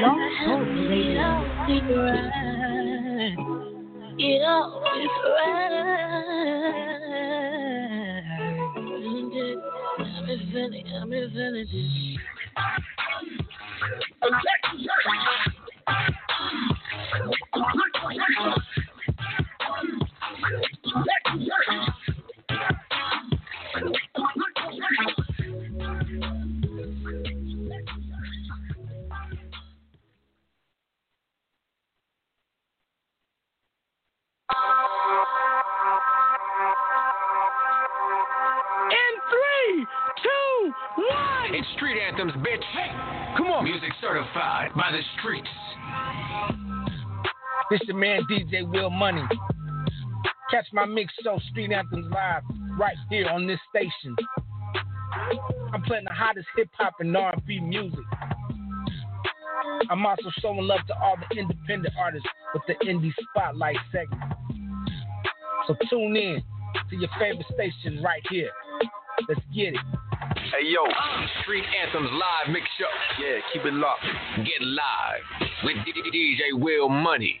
Blog Talk Radio. It always right. I'm infinity, I'm infinity. In Money. Catch my mix show Street Anthems live right here on this station. I'm playing the hottest hip hop and R&B music. I'm also showing love to all the independent artists with the indie spotlight segment. So tune in to your favorite station right here. Let's get it. Hey yo, Street Anthems live mix show. Yeah, keep it locked. Get live with DJ Will Money.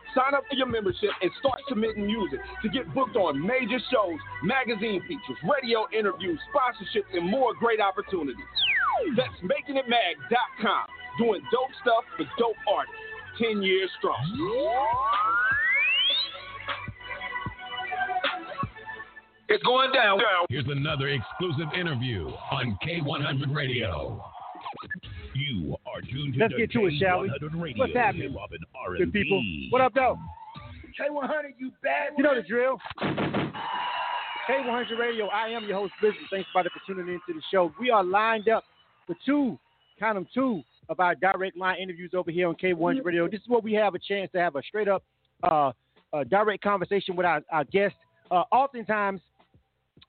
Sign up for your membership and start submitting music to get booked on major shows, magazine features, radio interviews, sponsorships, and more great opportunities. That's makingitmag.com. Doing dope stuff for dope artists. 10 years strong. It's going down. Here's another exclusive interview on K100 Radio. You are tuned to Let's get to it, shall we? K100 Radio, What's happening? Good people. What up, though? K100, you bad You know the drill. K100 Radio. I am your host, Business. Thanks, everybody, for tuning into the show. We are lined up for two, count them two, of our direct line interviews over here on K100 Radio. This is where we have a chance to have a straight up, uh, uh, direct conversation with our, our guests. Uh, oftentimes,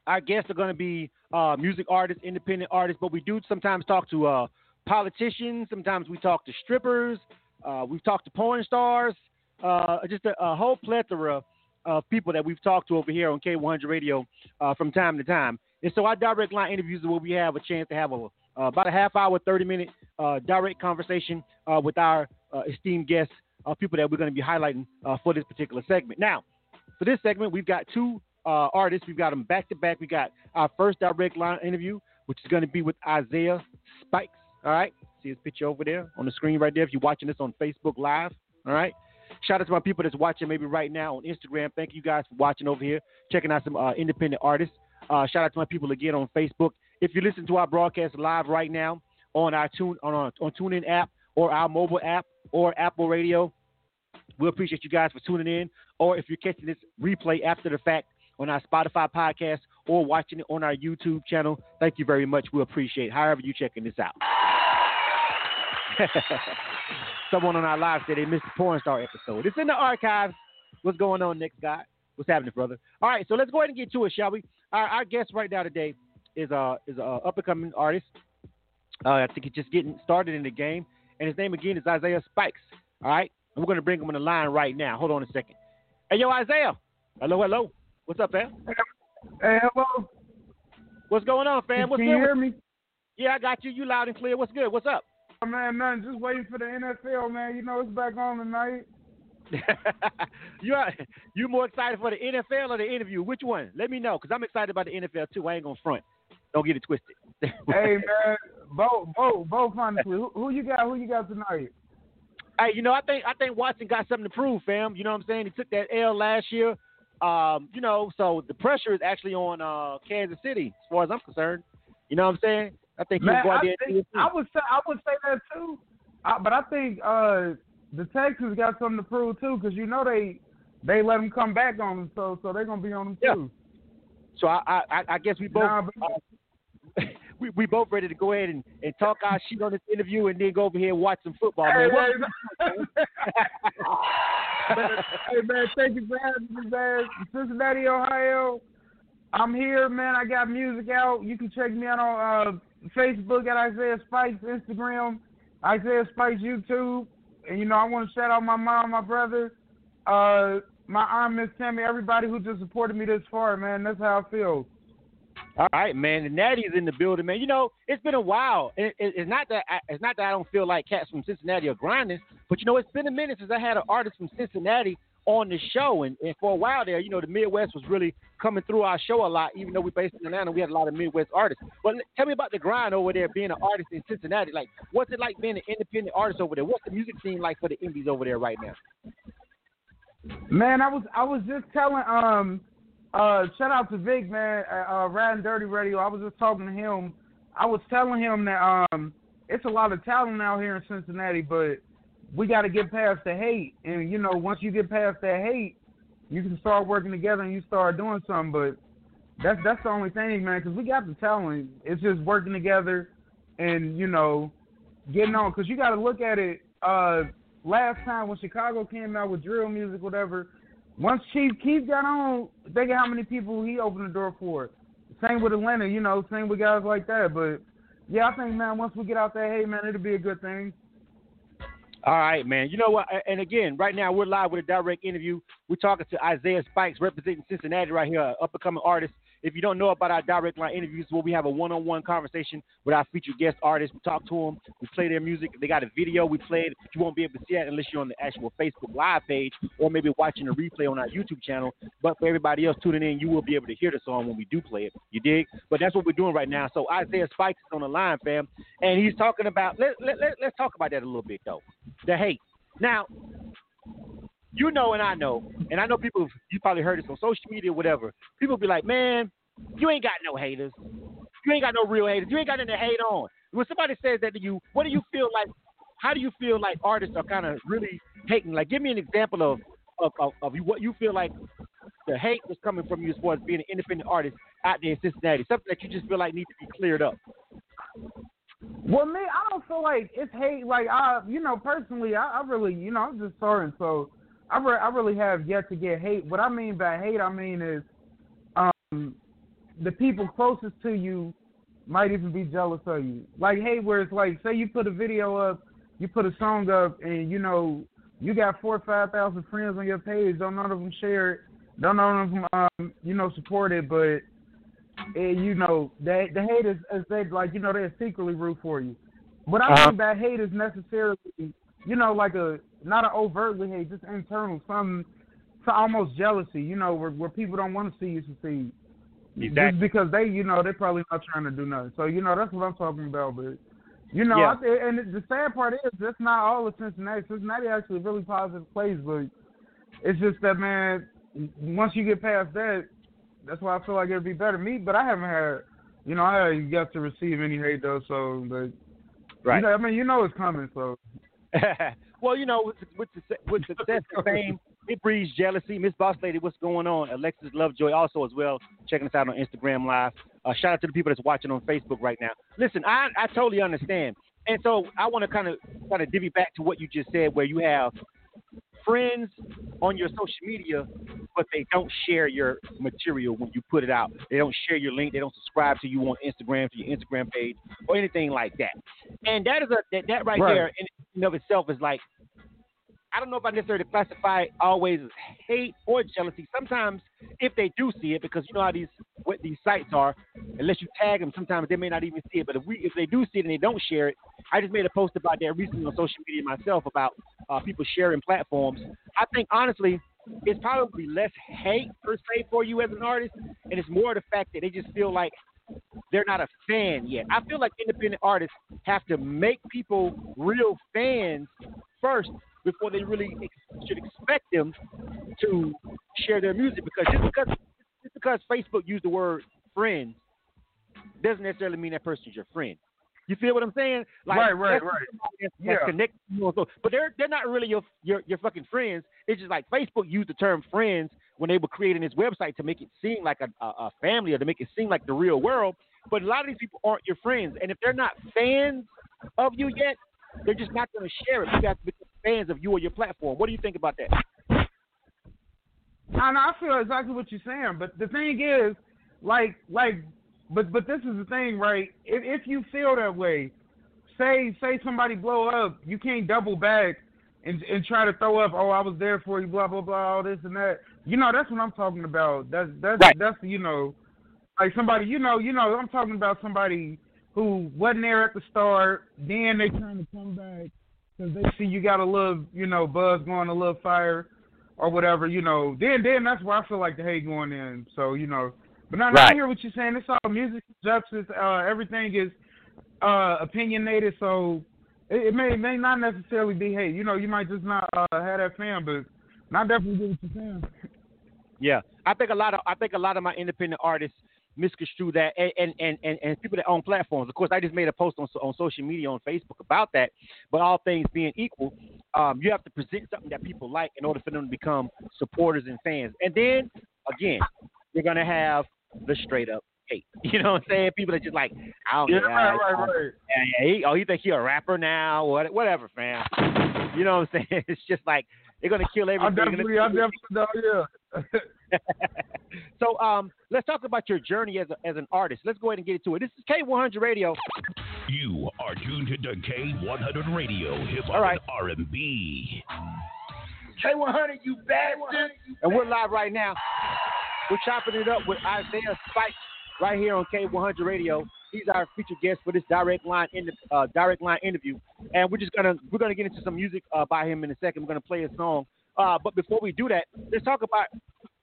our guests are going to be uh, music artists, independent artists, but we do sometimes talk to uh, politicians. Sometimes we talk to strippers. Uh, we've talked to porn stars. Uh, just a, a whole plethora of people that we've talked to over here on K100 Radio uh, from time to time. And so our direct line interviews are where we have a chance to have a, uh, about a half hour, 30 minute uh, direct conversation uh, with our esteemed guests, people that we're going to be highlighting for this particular segment. Now, for this segment, we've got two artists. We've got them back to back. We got our first direct line interview, which is going to be with Isaiah Spikes. All right. See his picture over there on the screen right there if you're watching this on Facebook Live. All right. Shout out to my people that's watching maybe right now on Instagram. Thank you guys for watching over here, checking out some uh, independent artists. Uh, shout out to my people again on Facebook. If you listen to our broadcast live right now on our tune on our, on TuneIn app or our mobile app or Apple Radio, we appreciate you guys for tuning in. Or if you're catching this replay after the fact on our Spotify podcast or watching it on our YouTube channel, thank you very much. We appreciate it. However you checking this out. Someone on our live said they missed the porn star episode. It's in the archives. What's going on, next guy? What's happening, brother? All right, so let's go ahead and get to it, shall we? Our, our guest right now today is a is a up and coming artist. Uh, I think he's just getting started in the game, and his name again is Isaiah Spikes. All right, and we're gonna bring him on the line right now. Hold on a second. Hey, yo, Isaiah. Hello, hello. What's up, fam? Hey, hello. What's going on, fam? What's Can good? you hear me? Yeah, I got you. You loud and clear. What's good? What's up? Oh, man, nothing. Just waiting for the NFL, man. You know it's back on tonight. you are you more excited for the NFL or the interview? Which one? Let me know, cause I'm excited about the NFL too. I ain't gonna front. Don't get it twisted. hey, man, both, both, both. Honestly, who, who you got? Who you got tonight? Hey, you know, I think I think Watson got something to prove, fam. You know what I'm saying? He took that L last year. Um, you know, so the pressure is actually on uh, Kansas City, as far as I'm concerned. You know what I'm saying? I think Man, he'll go out I, there. think, I would say I would say that too, I, but I think uh, the Texans got something to prove too, because you know they they let them come back on them, so so they're gonna be on them Yeah. too. So I, I, I guess we both Nah, but- uh, we, we both ready to go ahead and, and talk our shit on this interview and then go over here and watch some football, Hey, man. Man. hey man, thank you for having me, man. Cincinnati, Ohio. I'm here, man. I got music out. You can check me out on uh, Facebook at Isaiah Spikes, Instagram, Isaiah Spikes YouTube. And you know, I want to shout out my mom, my brother, uh, my aunt, Miss Tammy, everybody who just supported me this far, man. That's how I feel. All right, man. The Natty's in the building, man. You know, it's been a while. It, it, it's not that I, it's not that I don't feel like cats from Cincinnati are grinding, but you know, it's been a minute since I had an artist from Cincinnati on the show, and, and for a while there, you know, the Midwest was really coming through our show a lot. Even though we're based in Atlanta, we had a lot of Midwest artists. But tell me about the grind over there, being an artist in Cincinnati. Like, what's it like being an independent artist over there? What's the music scene like for the indies over there right now? Man, I was I was just telling um uh shout out to Vic man uh, uh Riding Dirty Radio. I was just talking to him. I was telling him that um it's a lot of talent out here in Cincinnati, but we got to get past the hate. And you know, once you get past that hate, you can start working together and you start doing something. But that's that's the only thing, man, because we got the talent. It's just working together and you know getting on. Because you got to look at it. Uh, last time when Chicago came out with drill music, whatever. Once Chief Keef got on, think of how many people he opened the door for. Same with Atlanta, you know, same with guys like that. But yeah, I think man, once we get out there, hey man, it'll be a good thing. All right, man. You know what? And again, right now we're live with a direct interview. We're talking to Isaiah Spikes, representing Cincinnati right here, up and coming artist. If you don't know about our direct line interviews, where we have a one-on-one conversation with our featured guest artists, we talk to them, we play their music. They got a video we played. You won't be able to see that unless you're on the actual Facebook Live page or maybe watching a replay on our YouTube channel. But for everybody else tuning in, you will be able to hear the song when we do play it. You dig? But that's what we're doing right now. So Isaiah Spikes is on the line, fam, and he's talking about. Let, let, let, let's talk about that a little bit though. The hate. Now, you know and I know, and I know people, you probably heard this on social media, whatever. People be like, man, you ain't got no haters. You ain't got no real haters. You ain't got nothing to hate on. When somebody says that to you, what do you feel like? How do you feel like artists are kind of really hating? Like, give me an example of, of, of, of what you feel like the hate was coming from you as far as being an independent artist out there in Cincinnati. Something that you just feel like needs to be cleared up. Well, me, I don't feel like it's hate. Like I, you know, personally, I, I really, you know, I'm just sorry. So I, re- I really have yet to get hate. What I mean by hate, I mean is, um, the people closest to you might even be jealous of you. Like hate, where it's like, say you put a video up, you put a song up, and you know, you got four or five thousand friends on your page. Don't none of them share it. Don't none of them, um, you know, support it, but and you know, the the hate is, is they like you know they secretly root for you. What I Uh-huh. mean by hate is necessarily, you know, like a not an overtly hate, just internal, some, some almost jealousy. You know, where where people don't want to see you succeed. Exactly. Just because they, you know, they're probably not trying to do nothing. So you know, that's what I'm talking about. But you know, Yeah. I and the sad part is that's not all of Cincinnati. Cincinnati actually a really positive place, but it's just that man. Once you get past that, that's why I feel like it'd be better. Me, but I haven't had, you know, I haven't got to receive any hate though. So, but Right. you know, I mean, you know, it's coming. So well, you know, with, with, success- with success and fame, it breeds jealousy. Miss Boss Lady, what's going on? Alexis Lovejoy also as well, checking us out on Instagram Live. Uh, shout out to the people that's watching on Facebook right now. Listen, I, I totally understand. And so I want to kind of kind of divvy back to what you just said, where you have friends on your social media, but they don't share your material when you put it out. They don't share your link. They don't subscribe to you on Instagram to your Instagram page or anything like that. And that is a that, that right, Right. there in of itself is like I don't know if I necessarily classify always as hate or jealousy. Sometimes if they do see it, because you know how these what these sites are, unless you tag them, sometimes they may not even see it. But if we if they do see it and they don't share it, I just made a post about that recently on social media myself about uh, people sharing platforms. I think honestly, it's probably less hate per se for you as an artist, and it's more the fact that they just feel like they're not a fan yet. I feel like independent artists have to make people real fans first before they really ex- should expect them to share their music because just because just because Facebook used the word friends doesn't necessarily mean that person's your friend. You feel what I'm saying? Like, Right, right, right. That's, Yeah. that's connected to you so- But they're they're not really your, your your fucking friends. It's just like Facebook used the term friends when they were creating this website to make it seem like a, a, a family or to make it seem like the real world. But a lot of these people aren't your friends, and if they're not fans of you yet, they're just not going to share it. You have to become fans of you or your platform. What do you think about that? And I feel exactly what you're saying, but the thing is, like, like, but but this is the thing, right? If if you feel that way, say say somebody blow up, you can't double back and and try to throw up. Oh, I was there for you, blah blah blah, all this and that. You know, that's what I'm talking about. That's that's Right. that's you know, like somebody, you know, you know, I'm talking about somebody who wasn't there at the start. Then they trying to come back because they see you got a little, you know, buzz going, a little fire or whatever. You know, then then that's where I feel like the hate going in. So you know, but now, now I hear what you're saying. It's all music justice. Uh, everything is uh opinionated. So it, it may may not necessarily be hate. You know, you might just not uh, have that fan, but not definitely get what you're saying. Yeah, I think a lot of I think a lot of my independent artists misconstrue that, and and, and, and, and people that own platforms. Of course, I just made a post on on social media on Facebook about that. But all things being equal, um, you have to present something that people like in order for them to become supporters and fans. And then again, you're gonna have the straight up hate. You know what I'm saying? People that just like, I don't Yeah, know. right, right, right. Yeah, yeah, he, oh, you think he a rapper now? What, whatever, fam. You know what I'm saying? It's just like they're gonna kill I everything. They're gonna definitely, I kill- definitely, know, yeah. so um, let's talk about your journey as, a, as an artist. Let's go ahead and get into it. This is K100 Radio. You are tuned to K100 Radio, hip hop All right. and R&B. K100, you bastard. And we're live right now. We're chopping it up with Isaiah Spike right here on K100 Radio. He's our featured guest for this direct line in uh, direct line interview, and we're just gonna we're gonna get into some music uh, by him in a second. We're gonna play a song, uh, but before we do that, let's talk about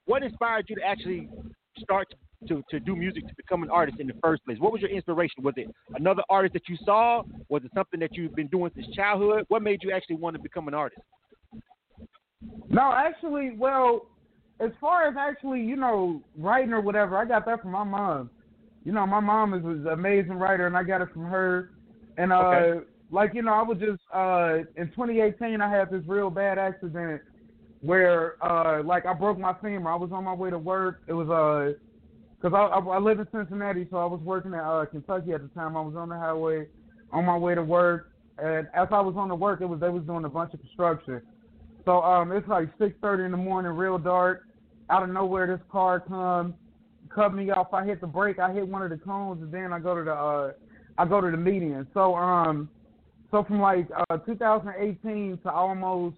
what inspired you to actually start to, to do music to become an artist in the first place. What was your inspiration? Was it another artist that you saw? Was it something that you've been doing since childhood? What made you actually want to become an artist? No, actually, well, as far as actually, you know, writing or whatever, I got that from my mom. You know, my mom is an amazing writer, and I got it from her. And uh, Okay. like you know, I was just uh, in 2018, I had this real bad accident where uh, like I broke my femur. I was on my way to work. It was uh, cause I, I I live in Cincinnati, so I was working at uh, Kentucky at the time. I was on the highway on my way to work, and as I was on the work, it was they was doing a bunch of construction. So um, it's like six thirty in the morning, real dark. Out of nowhere, this car comes, cut me off. I hit the brake. I hit one of the cones, and then I go to the uh, I go to the median. So um, so from like uh, 2018 to almost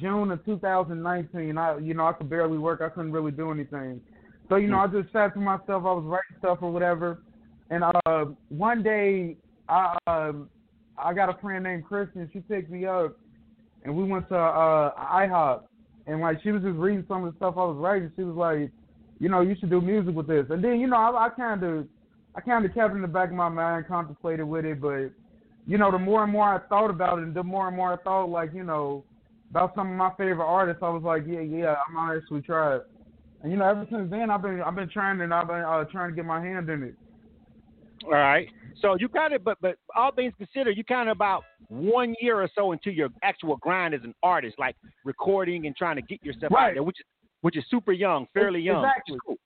June of 2019, I you know I could barely work. I couldn't really do anything. So you know I just sat to myself. I was writing stuff or whatever. And uh, one day I um, I got a friend named Kristen. She picked me up and we went to uh IHOP and like she was just reading some of the stuff I was writing. She was like, you know, you should do music with this. And then you know I, kind of I kind of kept in the back of my mind, contemplated with it, but you know the more and more I thought about it, and the more and more I thought like you know about some of my favorite artists, I was like, yeah, yeah, I'm gonna actually try it. And you know ever since then I've been I've been trying and I've been uh, trying to get my hand in it. All right. So you kind of, but but all things considered, you kind of about one year or so into your actual grind as an artist, like recording and trying to get yourself out there, which is which is super young, fairly young. Exactly. cool.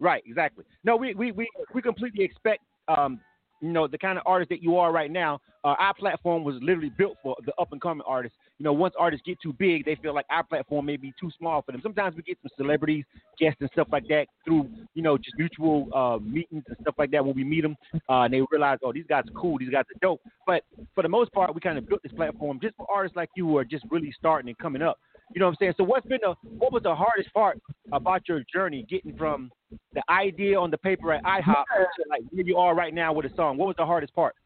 Right. Exactly. No, we we we we completely expect. Um, you know the kind of artist that you are right now. Uh, our platform was literally built for the up and coming artists. You know, once artists get too big, they feel like our platform may be too small for them. Sometimes we get some celebrities, guests, and stuff like that through you know just mutual uh, meetings and stuff like that. When we meet them, uh, and they realize, oh, these guys are cool, these guys are dope. But for the most part, we kind of built this platform just for artists like you who are just really starting and coming up. You know what I'm saying? So what's been the what was the hardest part about your journey getting from the idea on the paper at IHOP to like where you are right now with a song? What was the hardest part?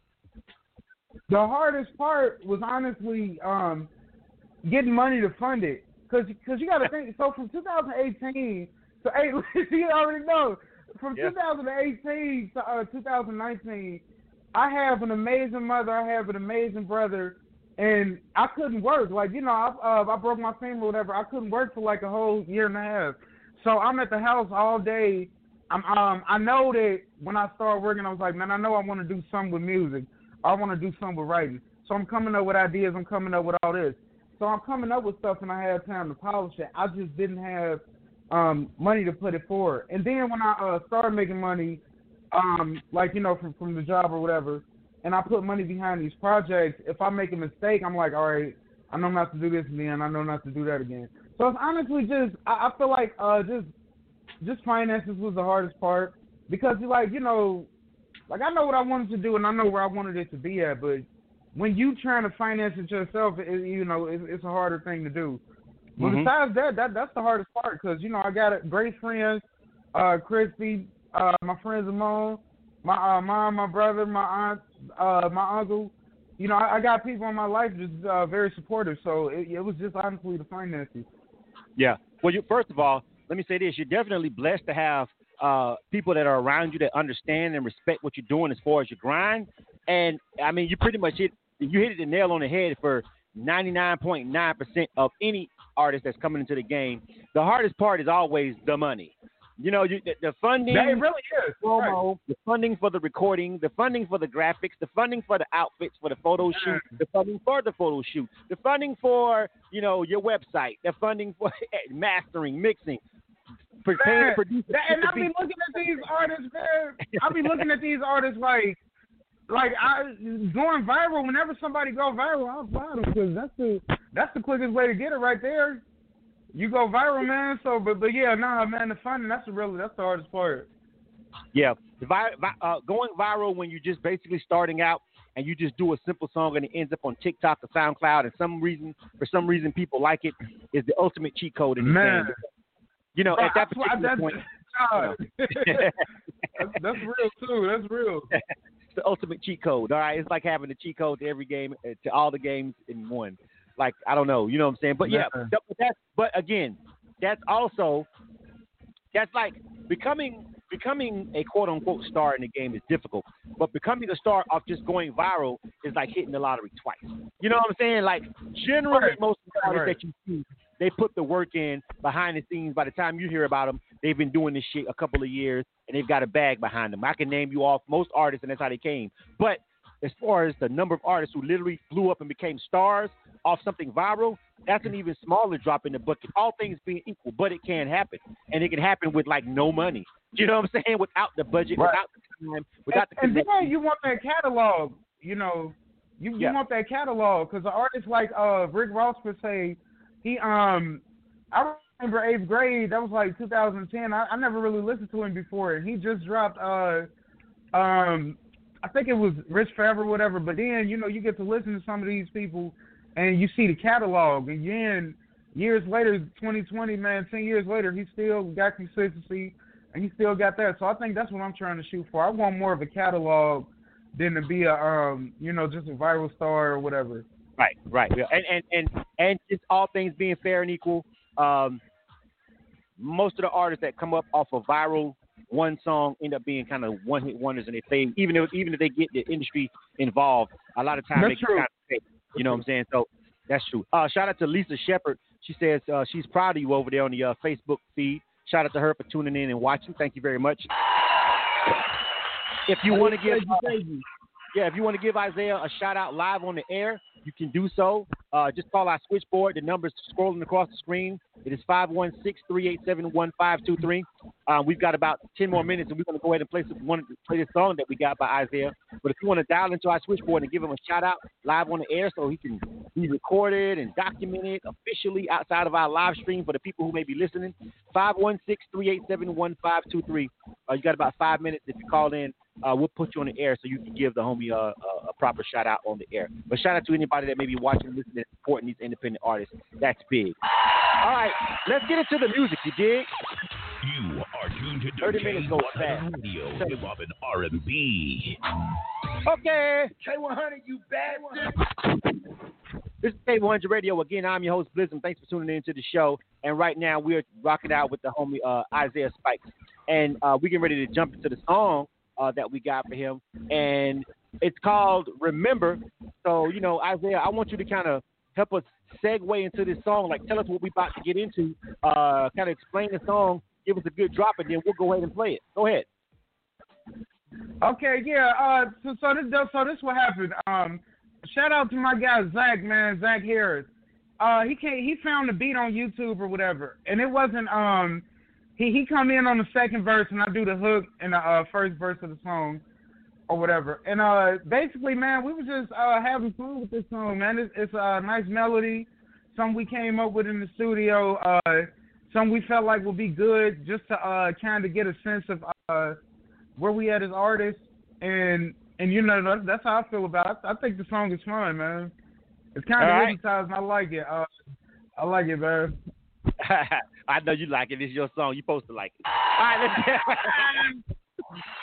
The hardest part was honestly um, getting money to fund it, cause, cause you got to think. So from 2018 to eight, you already know. From Yeah. 2018 to uh, 2019, I have an amazing mother. I have an amazing brother, and I couldn't work. Like you know, I, uh, I broke my femur or whatever. I couldn't work for like a whole year and a half. So I'm at the house all day. I'm um I know that when I started working, I was like, man, I know I want to do something with music. I want to do something with writing. So I'm coming up with ideas. I'm coming up with all this. So I'm coming up with stuff, and I have time to polish it. I just didn't have um money to put it forward. And then when I uh, started making money, um, like you know, from from the job or whatever, and I put money behind these projects, if I make a mistake, I'm like, all right, I know not to do this again. I know not to do that again. So it's honestly just, I, I feel like uh, just just finances was the hardest part because like you know, like I know what I wanted to do and I know where I wanted it to be at, but when you trying to finance it yourself, it, you know, it, it's a harder thing to do. But Mhm. besides that, that that's the hardest part because you know I got great friends, uh, Christy, uh, my friend Zamone, my uh, mom, my brother, my aunt, uh, my uncle. You know, I, I got people in my life just uh, very supportive. So it, it was just honestly the finances. Yeah. Well, you first of all, let me say this: you're definitely blessed to have uh, people that are around you that understand and respect what you're doing as far as your grind. And I mean, you pretty much hit you hit it the nail on the head for 99.9% of any artist that's coming into the game. The hardest part is always the money. You know, you, the, the funding, That- it really is. promo, the funding for the recording, the funding for the graphics, the funding for the outfits for the photo shoot, the funding for the photo shoot, the funding for you know your website, the funding for eh, mastering, mixing, preparing, Man, producing. that- and I'll be looking at these artists, man. I'll be looking at these artists like, like I going viral. Whenever somebody go viral, I applaud them because that's the that's the quickest way to get it right there. You go viral, man. So, but but yeah, nah, man, the funding that's the real that's the hardest part. Yeah, the vi- vi- uh, going viral when you're just basically starting out and you just do a simple song and it ends up on TikTok or SoundCloud and some reason for some reason people like it is the ultimate cheat code in this Man. game. You know, Bro, at that I- I- particular point, God. that's, that's real too. That's real. it's the ultimate cheat code. All right, it's like having the cheat code to every game, uh, to all the games in one. Like I don't know, you know what I'm saying? But yeah, Man. that- but that's but again, that's also that's like becoming becoming a quote unquote star in the game is difficult, but becoming a star off just going viral is like hitting the lottery twice. You know what I'm saying? Like generally, Right. most of the artists Right. that you see, they put the work in behind the scenes. By the time you hear about them, they've been doing this shit a couple of years and they've got a bag behind them. I can name you off most artists, and that's how they came. But as far as the number of artists who literally flew up and became stars off something viral, that's an even smaller drop in the bucket. All things being equal, but it can happen, and it can happen with like no money. You know what I'm saying? Without the budget, Right. without the time, without the and, and connection. then you want that catalog, you know, you, you Yeah. want that catalog because the artists like uh Rick Ross would say he um, I remember eighth grade. That was like 2010. I, I never really listened to him before, he just dropped uh, um, I think it was Rich Forever, whatever. But then you know you get to listen to some of these people, and you see the catalog, and then years later, 2020, man, ten years later, he still got consistency and he still got that. So I think that's what I'm trying to shoot for. I want more of a catalog than to be a um, you know, just a viral star or whatever. Right, right, and and and and just all things being fair and equal. Um, most of the artists that come up off a viral one song end up being kind of one hit wonders, and they fade. Even if even if they get the industry involved, a lot of times That's they true. kind of fade. You know what I'm saying? So that's true. Uh, shout out to Lisa Shepard. She says uh, she's proud of you over there on the uh, Facebook feed. Shout out to her for tuning in and watching. Thank you very much. If you want to give, yeah, if you want to give Isaiah a shout out live on the air, you can do so. Uh, just call our switchboard. The number's scrolling across the screen. It is 516-387-1523. Uh, we've got about 10 more minutes, and we're going to go ahead and play, some, one, play this song that we got by Isaiah. But if you want to dial into our switchboard and give him a shout out live on the air so he can be recorded and documented officially outside of our live stream for the people who may be listening, 516-387-1523. Uh, you got about five minutes. If you call in, uh, we'll put you on the air so you can give the homie uh, a, a proper shout out on the air. But shout out to anybody that may be watching, listening, and supporting these independent artists. That's big. All right, let's get into the music. You dig? You are tuned to 30 minutes goes fast. K100 Radio, hip hop and R&B. Okay. K100, you bad one. This is K100 Radio. Again, I'm your host, Blizzum. Thanks for tuning in to the show. And right now, we're rocking out with the homie uh, Isaiah Spikes. And uh, we're getting ready to jump into the song uh, that we got for him. And it's called Remember. So, you know, Isaiah, I want you to kind of help us segue into this song. Like, tell us what we're about to get into. Uh, kind of explain the song, give us a good drop, and then we'll go ahead and play it. Go ahead. Okay, yeah. Uh, so so this so this what happened. Um, shout out to my guy Zach, man, Zach Harris. Uh, he came, he found the beat on YouTube or whatever, and it wasn't um, he he come in on the second verse and I do the hook in the uh, first verse of the song or whatever. And uh, basically, man, we were just uh, having fun with this song, man. It's, it's a nice melody, something we came up with in the studio, uh, something we felt like would be good just to uh, kind of get a sense of uh, where we at as artists, and and you know that's how I feel about it. I, think the song is fun, man. It's kind of right. hypnotizing. I like it. Uh, I like it, man. I know you like it. It's your song. You're supposed to like it. All right, let's.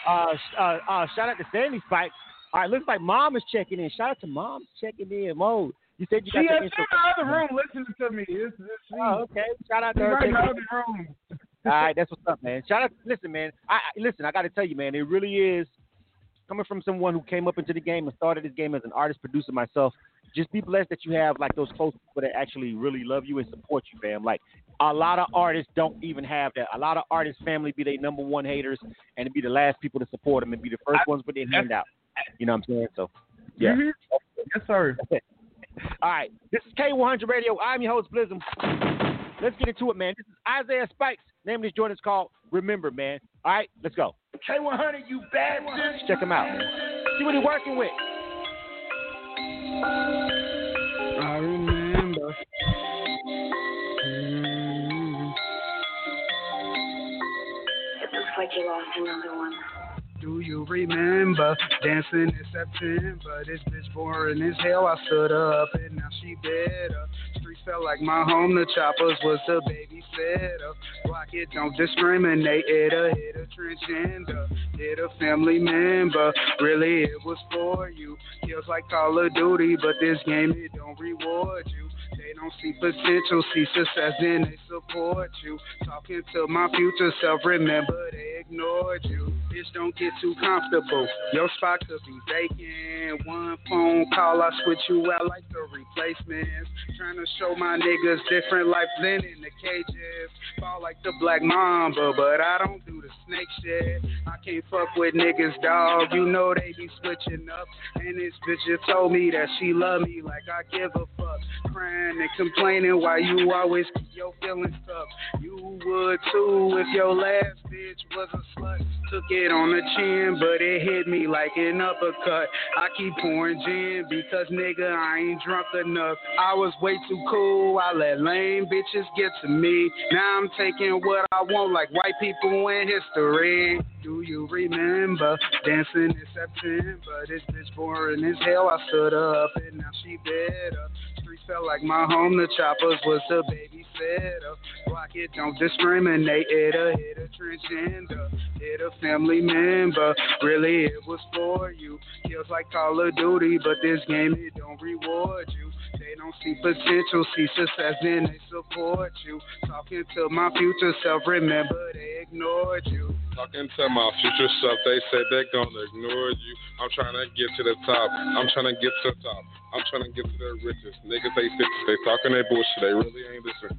uh, uh, uh, shout out to Sandy Spike. All right, looks like Mom is checking in. Shout out to Mom checking in. Mo, you said you got She the is in the other room listening to me. It's, it's she. Oh, okay. Shout out to her. right in the room. All right, that's what's up, man. Shout out. Listen, man. I I- listen. I got to tell you, man. It really is coming from someone who came up into the game and started this game as an artist producer myself. Just be blessed that you have like those close people that actually really love you and support you, fam. Like a lot of artists don't even have that. A lot of artists' family be their number one haters and be the last people to support them and be the first ones with their hand out. You know what I'm saying? So, yeah. Mhm. Yes, sir. All right, this is K100 Radio. I'm your host, Blizzum. Let's get into it, man. This is Isaiah Spikes. Name of this joint is called Remember, man. All right, let's go. K100, you bad bitch. Let's check him out, man. See what he's working with. I remember. It looks like you lost another one. Do you remember dancing in September? This bitch boring as hell. I stood up and now she better. Streets felt like my home. The choppers was the babysitter. Block it, don't discriminate. It a hit a transgender. Hit a family member. Really, it was for you. Feels like Call of Duty, but this game it don't reward you. They don't see potential, see success, then they support you. Talking to my future self, remember they ignored you. Bitch, don't get too comfortable. Your spot could be vacant. One phone call, I switch you out like the replacements. Trying to show my niggas different life than in the cages. Fall like the black mamba, but I don't do the snake shit. I can't fuck with niggas, dog. You know they be switching up. And this bitch just told me that she love me like I give a fuck. Crying and complaining why you always keep your feelings up. You would too if your last bitch was a slut. Took it on the chin, but it hit me like an uppercut. I keep pouring gin because nigga I ain't drunk enough. I was way too cool. I let lame bitches get to me. Now I'm taking what I want like white people in history. Do you remember dancing in September? This bitch boring as hell. I stood up and now she better. Streets felt like my home. The choppers was the babysitter. Block it, don't discriminate. It a hit a transgender. Hit a family member. Really, it was for you. Feels like Call of Duty, but this game it don't reward you. They don't see potential, see success, then they support you. Talking to my future self, remember they ignored you. Talking to my future self, they said they're gonna ignore you. I'm trying to get to the top. I'm trying to get to the top. I'm trying to get to their riches. Niggas, they. They talking that bullshit. They really ain't listening.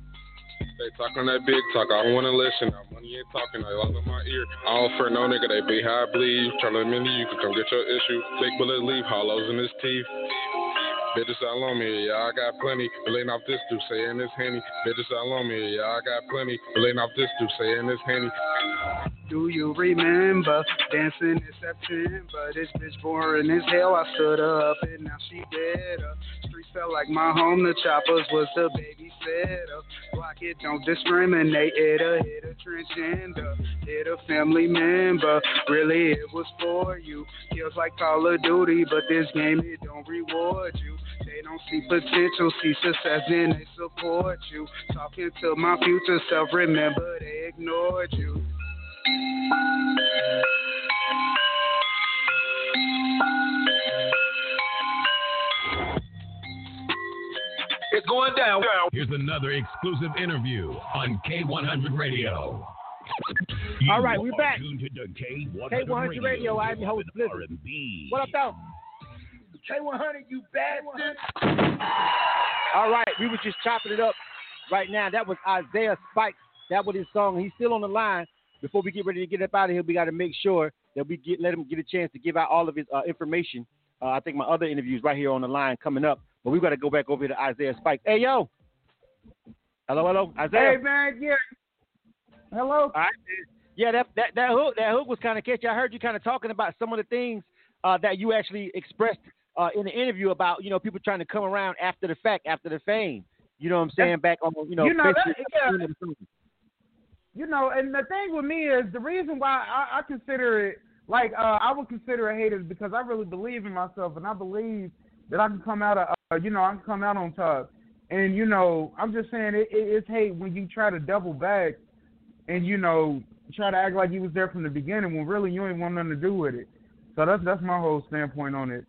They talking that big talk. I don't wanna listen. Now money ain't talking. I all in my ear. I don't fear no nigga. They be high bleed. Trying to mini you can come get your issue. Big bullet leave hollows in his teeth. Bitches all on me, yeah, I got plenty. Relating off this dude, saying this handy. Bitches all on me, yeah, I got plenty. Relating off this dude, saying this handy. Do you remember dancing in September? This bitch boring as hell. I stood up and now she better. Streets felt like my home. The choppers was the babysitter. Block it, don't discriminate. It hit a transgender. Hit a family member. Really, it was for you. Feels like Call of Duty, but this game it don't reward you. They don't see potential, see success, then they support you. Talking to my future self, remember they ignored you. It's going down. Here's another exclusive interview on K100 Radio. You All right, we're back. to K100, K100 Radio. I'm your host, Blizzard. R&B. What up, though? K100, you bad bitch. All right, we were just chopping it up right now. That was Isaiah Spikes. That was his song. He's still on the line. Before we get ready to get up out of here, we got to make sure that we get let him get a chance to give out all of his uh, information. Uh, I think my other interviews right here on the line coming up, but we got to go back over to Isaiah Spike. Hey, yo. Hello, hello, Isaiah. Hey man, yeah. Hello. All right. Yeah, that that that hook that hook was kind of catchy. I heard you kind of talking about some of the things uh, that you actually expressed uh, in the interview about you know people trying to come around after the fact, after the fame. You know what I'm saying? Back on you know. You know that, yeah. You know, and the thing with me is the reason why I, I consider it like uh, I would consider a it haters because I really believe in myself and I believe that I can come out of uh, you know I can come out on top. And you know I'm just saying it, it, it's hate when you try to double back and you know try to act like you was there from the beginning when really you ain't want nothing to do with it. So that's that's my whole standpoint on it.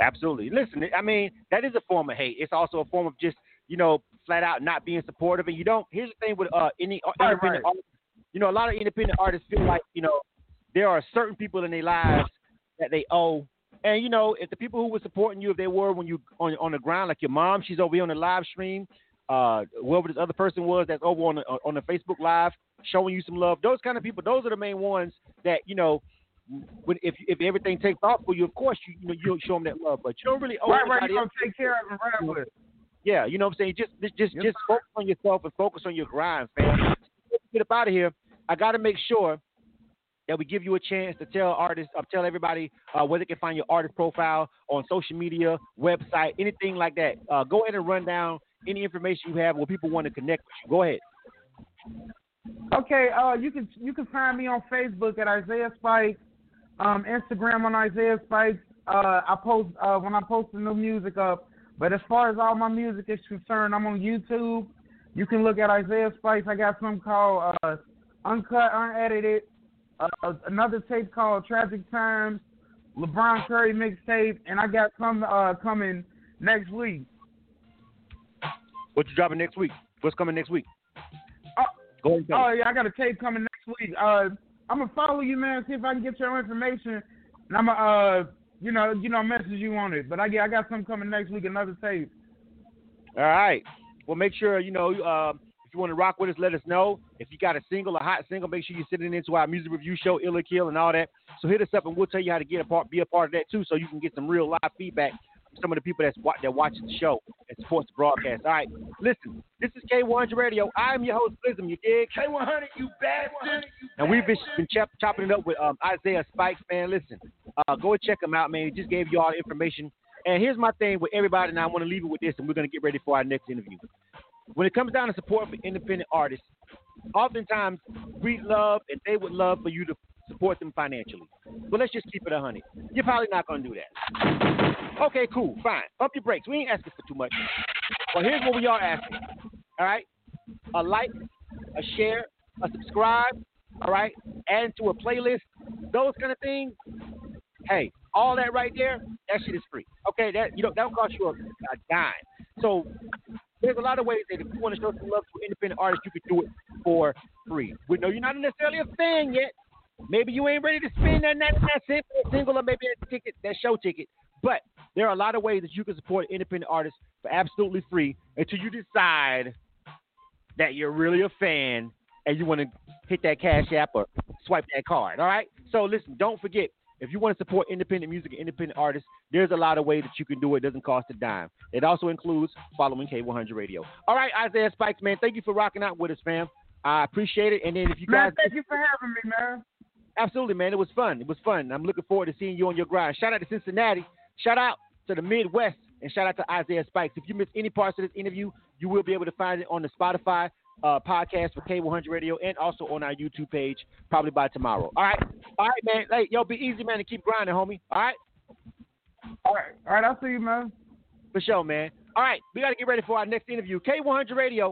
Absolutely. Listen, I mean that is a form of hate. It's also a form of just you know flat out not being supportive. And you don't. Here's the thing with uh any Right, independent right. artists. You know, a lot of independent artists feel like you know there are certain people in their lives that they owe. And you know, if the people who were supporting you, if they were when you on on the ground, like your mom, she's over here on the live stream. Uh, whoever this other person was that's over on the, on the Facebook Live showing you some love. Those kind of people, those are the main ones that you know. When, if if everything takes off for you, of course you you know you'll show them that love, but you don't really owe right, right. You gonna take care of and ride with it. Yeah, you know what I'm saying? Just just just, Yes, just focus on yourself and focus on your grind, fam. Get up out of here. I got to make sure that we give you a chance to tell artists, uh, tell everybody uh, where they can find your artist profile on social media, website, anything like that. Uh, go ahead and run down any information you have where people want to connect with you. Go ahead. Okay, uh, you can you can find me on Facebook at Isaiah Spikes, um, Instagram on Isaiah Spikes. Uh, I post uh, when I post the new music up. But as far as all my music is concerned, I'm on YouTube. You can look at Isaiah Spikes. I got something called uh, Uncut, Unedited. Uh, another tape called Tragic Times, LeBron Curry mixtape, and I got some uh, coming next week. What you dropping next week? What's coming next week? Oh, Go ahead. Oh yeah, I got a tape coming next week. Uh, I'm gonna follow you, man. See if I can get your information, and I'm gonna, uh, you know, you know, message you on it. But I get, I got some coming next week, another tape. All right. Well, make sure you know uh, if you want to rock with us, let us know. If you got a single, a hot single, make sure you're sitting into our music review show, Ill or Kill, and all that. So hit us up, and we'll tell you how to get a part, be a part of that too, so you can get some real live feedback some of the people that's wa- that the show and supports the broadcast. All right. Listen, this is K100 Radio. I'm your host, Blizzum. You dig? K100, you bastard. And we've been, been chop, chopping it up with um, Isaiah Spikes, man. Listen, uh, go and check him out, man. He just gave you all the information. And here's my thing with everybody, and I want to leave it with this, and we're going to get ready for our next interview. When it comes down to support for independent artists, oftentimes we love and they would love for you to support them financially. But let's just keep it a hundred. You're probably not to do that. Okay, cool, fine. Up your brakes. We ain't asking for too much. Well, here's what we are asking. All right, a like, a share, a subscribe. All right, add to a playlist. Those kind of things. Hey, all that right there, that shit is free. Okay, that you know that will cost you a, a dime. So there's a lot of ways that if you want to show some love to independent artists, you can do it for free. We know you're not necessarily a fan yet. Maybe you ain't ready to spend that 99 cents for a single or maybe that ticket, that show ticket. But there are a lot of ways that you can support independent artists for absolutely free until you decide that you're really a fan and you want to hit that cash app or swipe that card. All right. So listen, don't forget if you want to support independent music and independent artists, there's a lot of ways that you can do it. It doesn't cost a dime. It also includes following K100 Radio. All right, Isaiah Spikes, man, thank you for rocking out with us, fam. I appreciate it. And then if you Man, guys, thank you for having me, man. Absolutely, man, it was fun. It was fun. I'm looking forward to seeing you on your grind. Shout out to Cincinnati. Shout out to the Midwest. And shout out to Isaiah Spikes. If you missed any parts of this interview, you will be able to find it on the Spotify uh, podcast for K100 Radio and also on our YouTube page probably by tomorrow. All right. All right, man. Hey, yo, be easy, man, and keep grinding, homie. All right? All right, all right. I'll see you, man. For sure, man. All right. We got to get ready for our next interview. K100 Radio.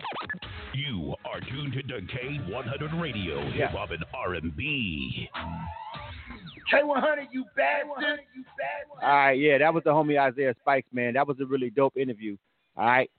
You are tuned to K100 Radio, Yeah. Hip Hop and R&B. K100, you bastard. You bastard. All right, yeah, that was the homie Isaiah Spikes, man. That was a really dope interview. All right.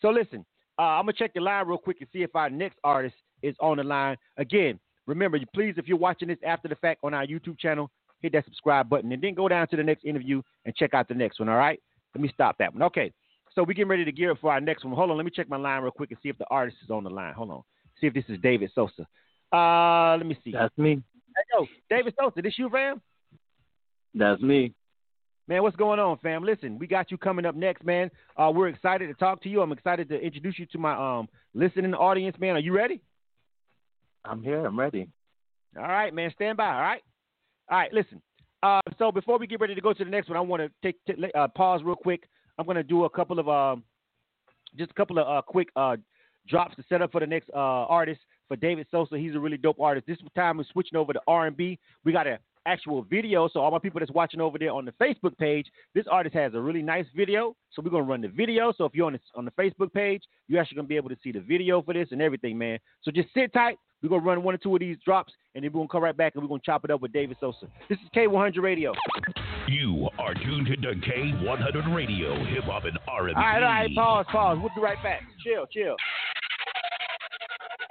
So listen, uh, I'm gonna check the line real quick and see if our next artist is on the line. Again, remember, please, if you're watching this after the fact on our YouTube channel, hit that subscribe button and then go down to the next interview and check out the next one. All right. Let me stop that one. Okay. So we getting ready to gear up for our next one. Hold on, let me check my line real quick and see if the artist is on the line. Hold on. See if this is David Sosa. Uh, let me see. That's me. Hey, yo, David Sosa, this you, fam? That's me. Man, what's going on, fam? Listen, we got you coming up next, man. Uh, we're excited to talk to you. I'm excited to introduce you to my um listening audience, man. Are you ready? I'm here. I'm ready. All right, man. Stand by. All right. All right. Listen. Uh, so before we get ready to go to the next one, I want to take t- uh, pause real quick. I'm to do a couple of um, just a couple of uh, quick uh, drops to set up for the next uh, artist for David Sosa. He's a really dope artist. This time we're switching over to R&B. We got a actual video. So all my people that's watching over there on the Facebook page, this artist has a really nice video. So we're gonna run the video. So if you're on the, on the Facebook page, you're actually gonna be able to see the video for this and everything, man. So just sit tight. We're gonna run one or two of these drops, and then we're gonna come right back and we're gonna chop it up with David Sosa. This is K100 Radio. You are tuned to K100 Radio, hip hop and R&B. All right, all right, pause, pause. We'll be right back. Chill, chill.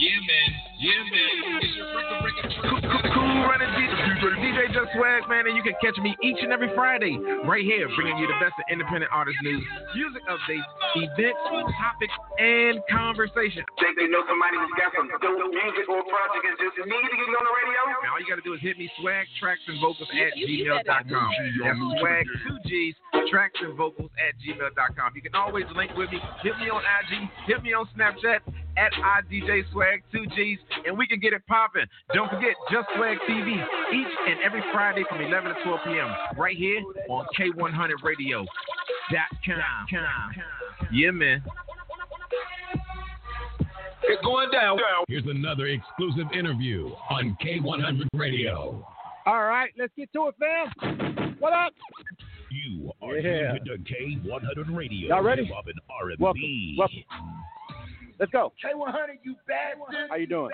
Yeah, man. Yeah, man. It's your record running DJ, DJ Just Swag, man, and you can catch me each and every Friday right here, bringing you the best of independent artist news, music updates, events, topics, and conversation. Think they know somebody who's got some dope music or project and just need to get on the radio? Now, all you got to do is hit me swag tracks and vocals at gmail.com. That's swag two G's tracks and vocals at gmail.com. You can always link with me. Hit me on IG. Hit me on Snapchat at IDJ Swag two G's, and we can get it popping. Don't forget Just Swag TV each and every Friday from 11 to 12 p.m. right here on K100 Radio. Yeah, man. It's going down. Here's another exclusive interview on K100 Radio. All right, let's get to it, fam. What up? You are Yeah. tuned to K100 Radio, Y'all ready? hip hop and R&B. Welcome, welcome. Let's go. K100, you bastard. How you doing?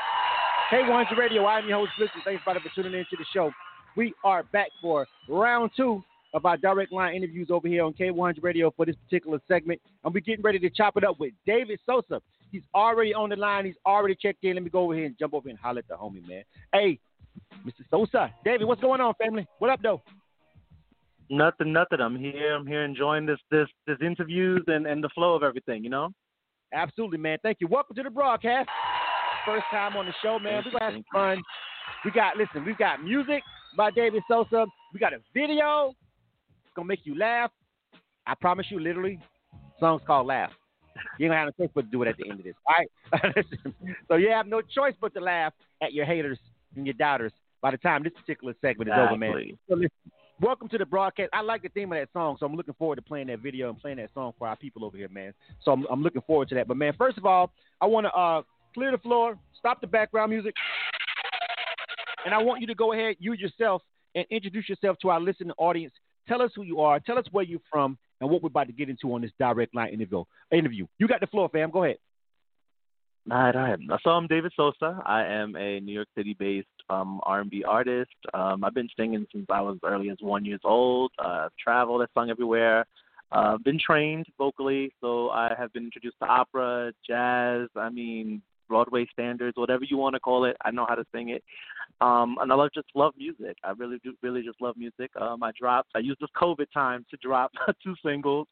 K100 Radio. I'm your host, Listen. Thanks, everybody, for tuning in to the show. We are back for round two of our direct line interviews over here on K100 Radio for this particular segment. And we're getting ready to chop it up with David Sosa. He's already on the line. He's already checked in. Let me go over here and jump over here and holler at the homie, man. Hey, Mr. Sosa. David, what's going on, family? What up, though? Nothing, nothing. I'm here. I'm here enjoying this this this interviews and and the flow of everything. You know. Absolutely, man. Thank you. Welcome to the broadcast. First time on the show, man. We're gonna have some fun. We got listen, we've got music by David Sosa. We got a video. It's gonna make you laugh. I promise you, literally, song's called Laugh. You ain't gonna have no choice but to do it at the end of this. All right. So you have no choice but to laugh at your haters and your doubters by the time this particular segment is over, man. So listen, welcome to the broadcast. I like the theme of that song, so I'm looking forward to playing that video and playing that song for our people over here, man. So I'm, I'm looking forward to that. But man, first of all, I want to uh, clear the floor, stop the background music, and I want you to go ahead, you yourself, and introduce yourself to our listening audience. Tell us who you are. Tell us where you're from and what we're about to get into on this direct line interview. Interview. You got the floor, fam. Go ahead. All right. So I'm David Sosa. I am a New York City-based um, R&B artist. Um, I've been singing since I was early as one years old. Uh, I've traveled, I've sung everywhere. Uh, been trained vocally, so I have been introduced to opera, jazz. I mean, Broadway standards, whatever you want to call it. I know how to sing it. Um, and I love just love music. I really do, really just love music. Um, I dropped. I used this COVID time to drop two singles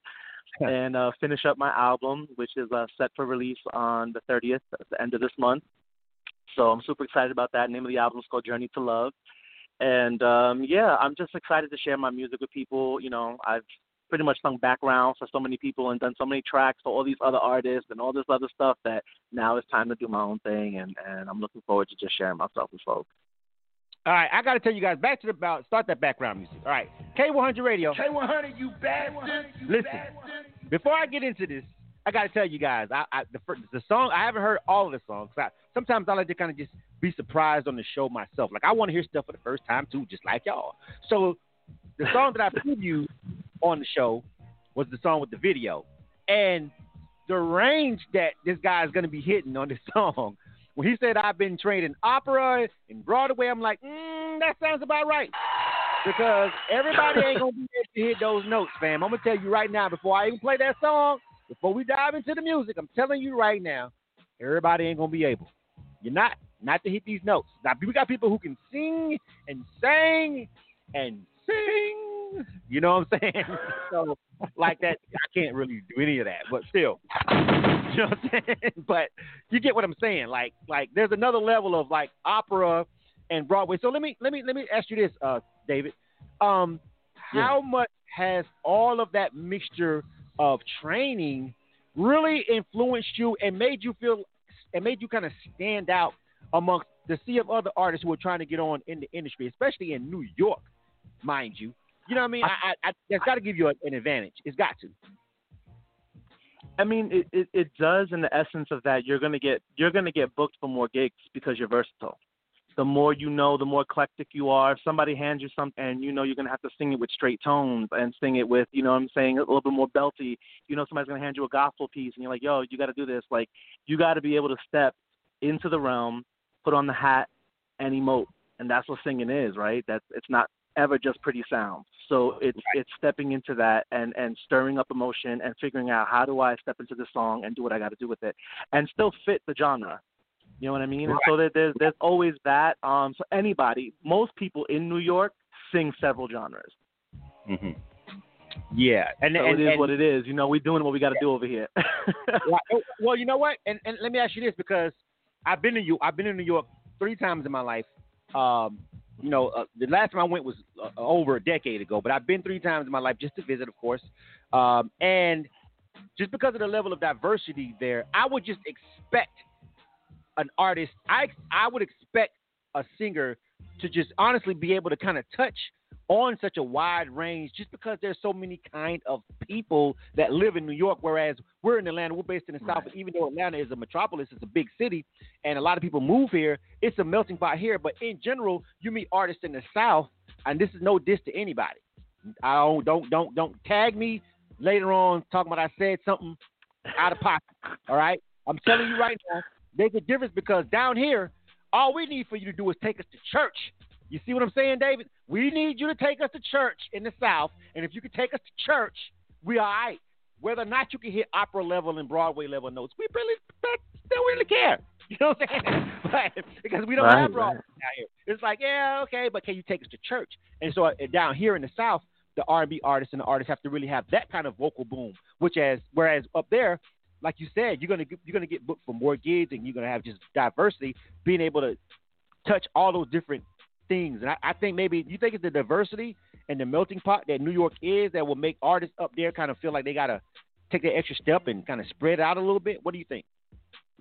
and uh, finish up my album, which is uh, set for release on the 30th, at the end of this month. So I'm super excited about that. name of the album is called Journey to Love. And um, yeah, I'm just excited to share my music with people. You know, I've pretty much sung background for so many people and done so many tracks for all these other artists and all this other stuff that now it's time to do my own thing. And, and I'm looking forward to just sharing myself with folks. All right, I got to tell you guys back to the about start that background music. All right, K100 Radio. K100, you bastard. Listen, bastard. before I get into this, I got to tell you guys, I, I the fir- the song I haven't heard all of the songs. I, sometimes I like to kind of just be surprised on the show myself. Like I want to hear stuff for the first time too, just like y'all. So the song that I previewed on the show was the song with the video, and the range that this guy is going to be hitting on this song. When he said I've been trained in opera and Broadway, I'm like, mm, that sounds about right. Because everybody ain't gonna be able to hit those notes, fam. I'm gonna tell you right now, before I even play that song, before we dive into the music, I'm telling you right now, Everybody ain't gonna be able. You're not not to hit these notes. Now we got people who can sing and sing and sing. You know what I'm saying? so like that, I can't really do any of that. But still, you know what I'm saying? but you get what I'm saying. Like like there's another level of like opera and Broadway. So let me let me let me ask you this, uh, David. Um, how much has all of that mixture of training really influenced you and made you feel and made you kind of stand out amongst the sea of other artists who are trying to get on in the industry, especially in New York, mind you. You know what I mean? I, I, I that's got to give you an advantage. It's got to. I mean, it, it it does in the essence of that you're gonna get you're gonna get booked for more gigs because you're versatile. The more you know, the more eclectic you are. If somebody hands you something and you know you're gonna have to sing it with straight tones and sing it with, you know what I'm saying, a little bit more belty. You know somebody's gonna hand you a gospel piece and you're like, yo, you got to do this. Like, you got to be able to step into the realm, put on the hat, and emote. And that's what singing is, right? That's it's not ever just pretty sounds. So it's it's stepping into that and and stirring up emotion and figuring out how do I step into the song and do what I got to do with it and still fit the genre. You know what I mean? And so there, there's there's always that. Um, so anybody, most people in New York sing several genres. Mm-hmm. Yeah, and, so and it is and- what it is. You know, we're doing what we got to do over here. well, well, you know what? And and let me ask you this because I've been to you. I've been in New York three times in my life. Um, you know, uh, the last time I went was uh, over a decade ago, but I've been three times in my life just to visit, of course. Um, and just because of the level of diversity there, I would just expect an artist. I I would expect a singer to just honestly be able to kind of touch on such a wide range just because there's so many kind of people that live in New York whereas we're in Atlanta we're based in the south but even though Atlanta is a metropolis it's a big city and a lot of people move here it's a melting pot here. But in general you meet artists in the south and this is no diss to anybody. I don't don't don't don't tag me later on talking about I said something out of pocket all right? I'm telling you right now there's a difference because down here all we need for you to do is take us to church you see what I'm saying, David? We need you to take us to church in the South, and if you can take us to church, we are right. Whether or not you can hit opera level and Broadway level notes, we really don't really care. You know what I'm saying? but, because we don't Right, have Broadway right. down here. It's like, yeah, okay, but can you take us to church? And so uh, down here in the South, the R&B artists and the artists have to really have that kind of vocal boom. Which as whereas up there, like you said, you're gonna you're gonna get booked for more gigs, and you're gonna have just diversity, being able to touch all those different things. And I, I think maybe you think it's the diversity and the melting pot that New York is that will make artists up there kind of feel like they gotta take that extra step and kind of spread out a little bit. What do you think?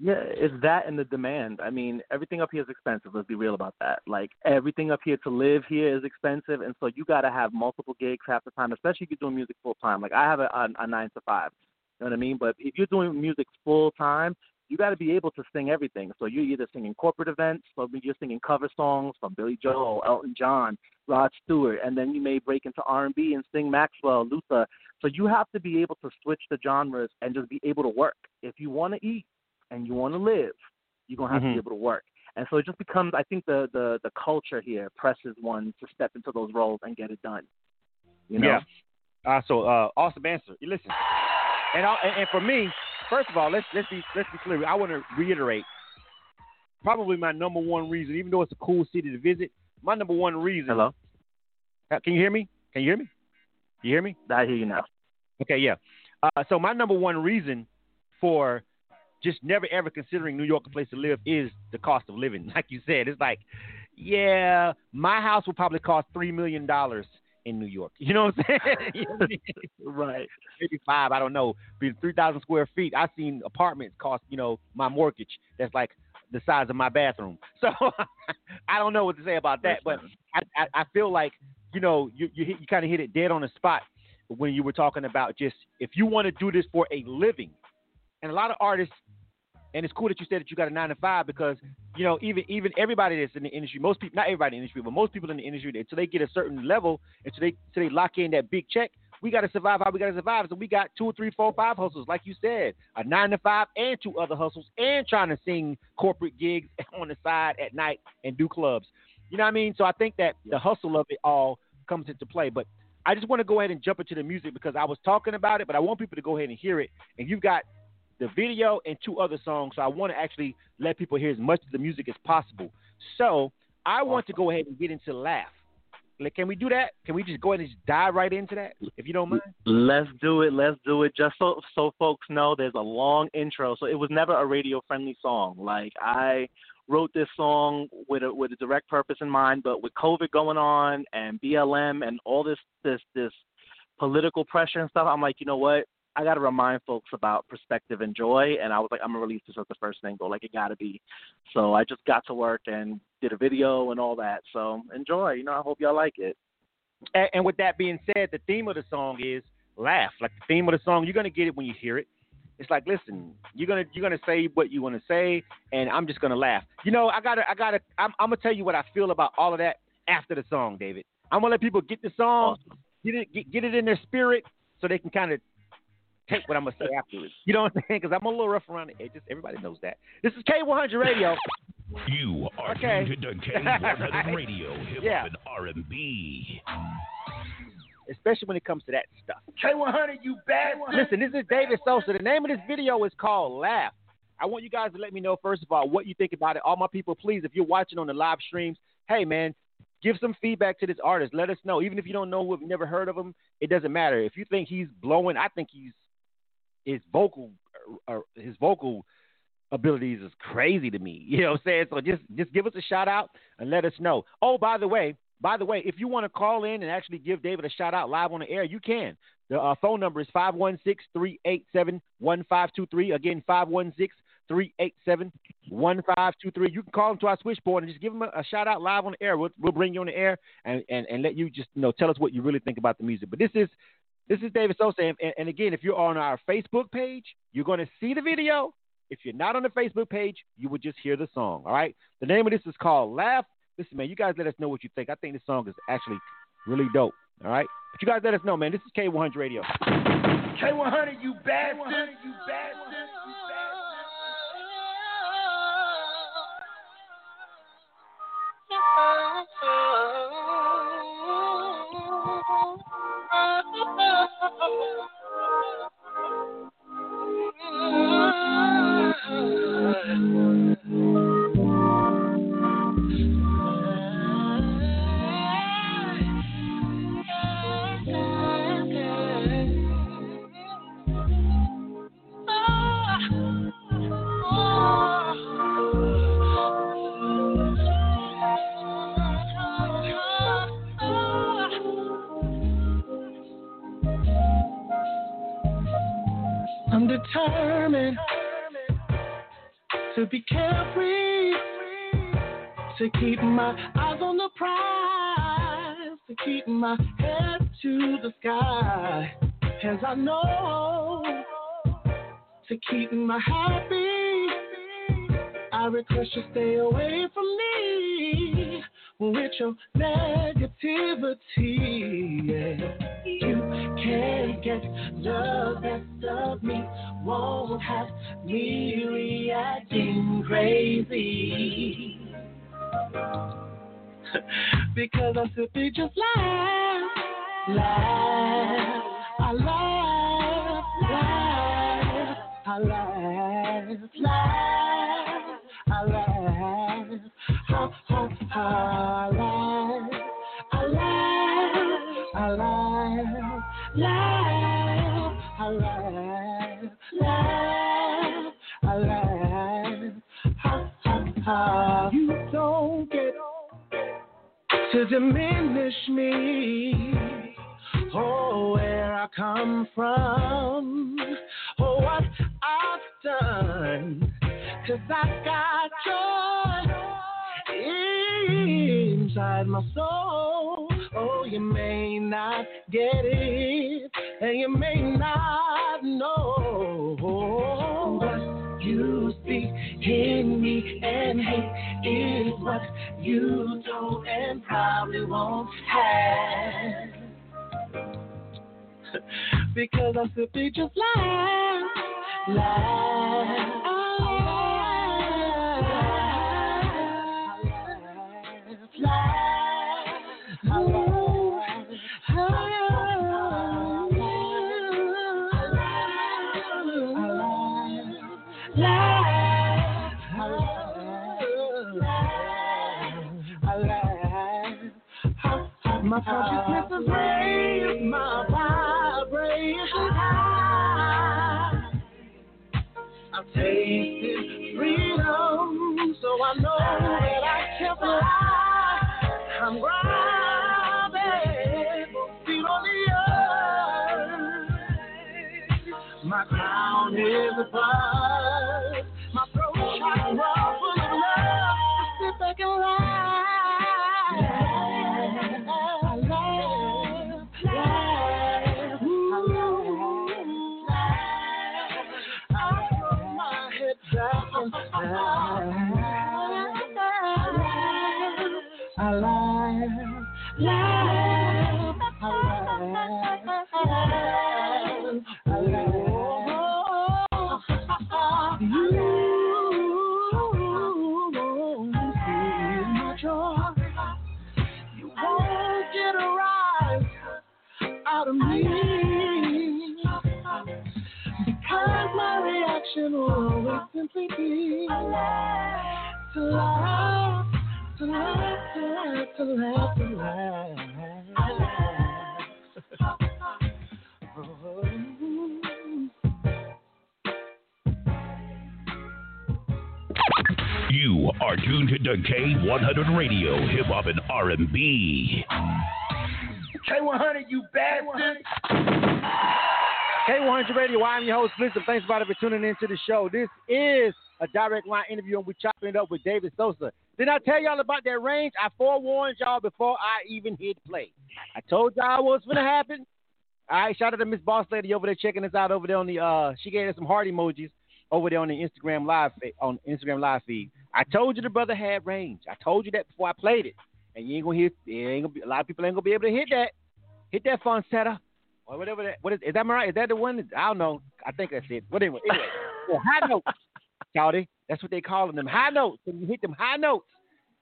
Yeah, it's that and the demand. I mean, everything up here is expensive. Let's be real about that. Like everything up here to live here is expensive, and so you got to have multiple gigs half the time, especially if you're doing music full time. Like I have a, a, a nine to five. You know what I mean? But if you're doing music full time, you got to be able to sing everything. So you're either singing corporate events, or you're singing cover songs from Billy Joel, Elton John, Rod Stewart, and then you may break into R&B and sing Maxwell, Luther. So you have to be able to switch the genres and just be able to work. If you want to eat and you want to live, you're gonna have to Mhm. be able to work. And so it just becomes, I think, the the the culture here presses one to step into those roles and get it done. You know? Yeah. Uh, so uh, awesome answer. You listen, and, I, and and for me, first of all, let's let's be let's be clear. I want to reiterate. Probably my number one reason, even though it's a cool city to visit, my number one reason. Hello. Uh, Can you hear me? Can you hear me? You hear me? I hear you now. Okay, yeah. Uh, so my number one reason for just never ever considering New York a place to live is the cost of living. Like you said, it's like, yeah, my house will probably cost three million dollars in New York. You know what I'm saying? You know what I mean? right. Maybe five. I don't know. Be three thousand square feet. I've seen apartments cost, you know, my mortgage. That's like the size of my bathroom. So I don't know what to say about that. But I, I, I feel like you know you you, hit, you kind of hit it dead on the spot when you were talking about just if you want to do this for a living, and a lot of artists. And it's cool that you said that you got a nine to five because you know even even everybody that's in the industry, most people not everybody in the industry, but most people in the industry until they get a certain level, until they until they lock in that big check, we got to survive how we got to survive. So we got two, three, four, five hustles, like you said, a nine to five and two other hustles, and trying to sing corporate gigs on the side at night and do clubs. You know what I mean? So I think that the hustle of it all comes into play. But I just want to go ahead and jump into the music because I was talking about it, but I want people to go ahead and hear it. And you've got the video, and two other songs. So I want to actually let people hear as much of the music as possible. So I want to go ahead and get into Laugh. Like, can we do that? Can we just go ahead and just dive right into that, if you don't mind? Let's do it. Let's do it. Just so so folks know, there's a long intro, so it was never a radio friendly song. Like I wrote this song with a with a direct purpose in mind, but with COVID going on and BLM and all this this this political pressure and stuff, I'm like, you know what? I got to remind folks about perspective and joy, and I was like, I'm gonna release this as the first single, like it got to be. So I just got to work and did a video and all that. So enjoy. You know, I hope y'all like it. And, and with that being said, the theme of the song is laugh. Like the theme of the song, you're gonna get it when you hear it. It's like, listen, you're gonna you're gonna say what you want to say, and I'm just gonna laugh. You know, I gotta I gotta I'm, I'm gonna tell you what I feel about all of that after the song, David. I'm gonna let people get the song, get it get, get it in their spirit, so they can kind of take what I'm gonna say afterwards. You know what I'm saying? Because I'm a little rough around the edges. Everybody knows that. This is K100 Radio. You are Okay. tuned to K100 Radio, hip Yeah. and R&B. especially when it comes to that stuff. K100, you bad one. Listen, this is David Sosa. The name of this video is called Laugh. I want you guys to let me know first of all what you think about it. All my people, please, if you're watching on the live streams, hey man, give some feedback to this artist. Let us know, even if you don't know, if you've never heard of him, it doesn't matter. If you think he's blowing, I think he's his vocal, uh, his vocal abilities is crazy to me. You know what I'm saying? So just just give us a shout out and let us know. Oh, by the way, by the way, if you want to call in and actually give David a shout out live on the air, you can. The uh, phone number is 516-387-1523. Again, 516-387-1523. You can call him to our switchboard and just give him a, a shout out live on the air. We'll, we'll bring you on the air and, and, and let you just you know tell us what you really think about the music. But this is this is David Sosa, and, and again, if you're on our Facebook page, you're going to see the video. If you're not on the Facebook page, you will just hear the song. All right. The name of this is called Laugh. Listen, man, you guys let us know what you think. I think this song is actually really dope. All right. But you guys let us know, man. This is K100 Radio. K100, you bad one. You bad I'm be carefree, to keep my eyes on the prize, to keep my head to the sky, as I know to keep my happy. I request you stay away from me with your negativity. Yeah. You can't get the best of me, won't have me reacting crazy. because I simply just laugh, laugh, I laugh, laugh, I laugh, laugh, I laugh, ha ha ha, laugh, I laugh, I laugh, laugh, I laugh, to diminish me. Oh, where I come from. Oh, what I've done. Cause I've got joy inside my soul. Oh, you may not get it, and you may not know. You speak in me and hate is what you don't and probably won't have. because I simply just laugh, laugh. K100 I'm your host, Blizzard. Thanks, everybody, for tuning into the show. This is a direct line interview, and we're chopping it up with David Sosa. Did I tell y'all about that range? I forewarned y'all before I even hit play. I told y'all what's going to happen. All right, shout out to Miss Boss Lady over there checking us out over there on the. uh She gave us some heart emojis over there on the Instagram live on Instagram live feed. I told you the brother had range. I told you that before I played it, and you ain't gonna hear. Ain't gonna be, a lot of people ain't gonna be able to hit that. Hit that falsetto or whatever that. What is? Is that right? Is that the one? I don't know. I think that's it. But anyway, anyway, well, high notes, Charlie. That's what they calling them. High notes. And you hit them high notes,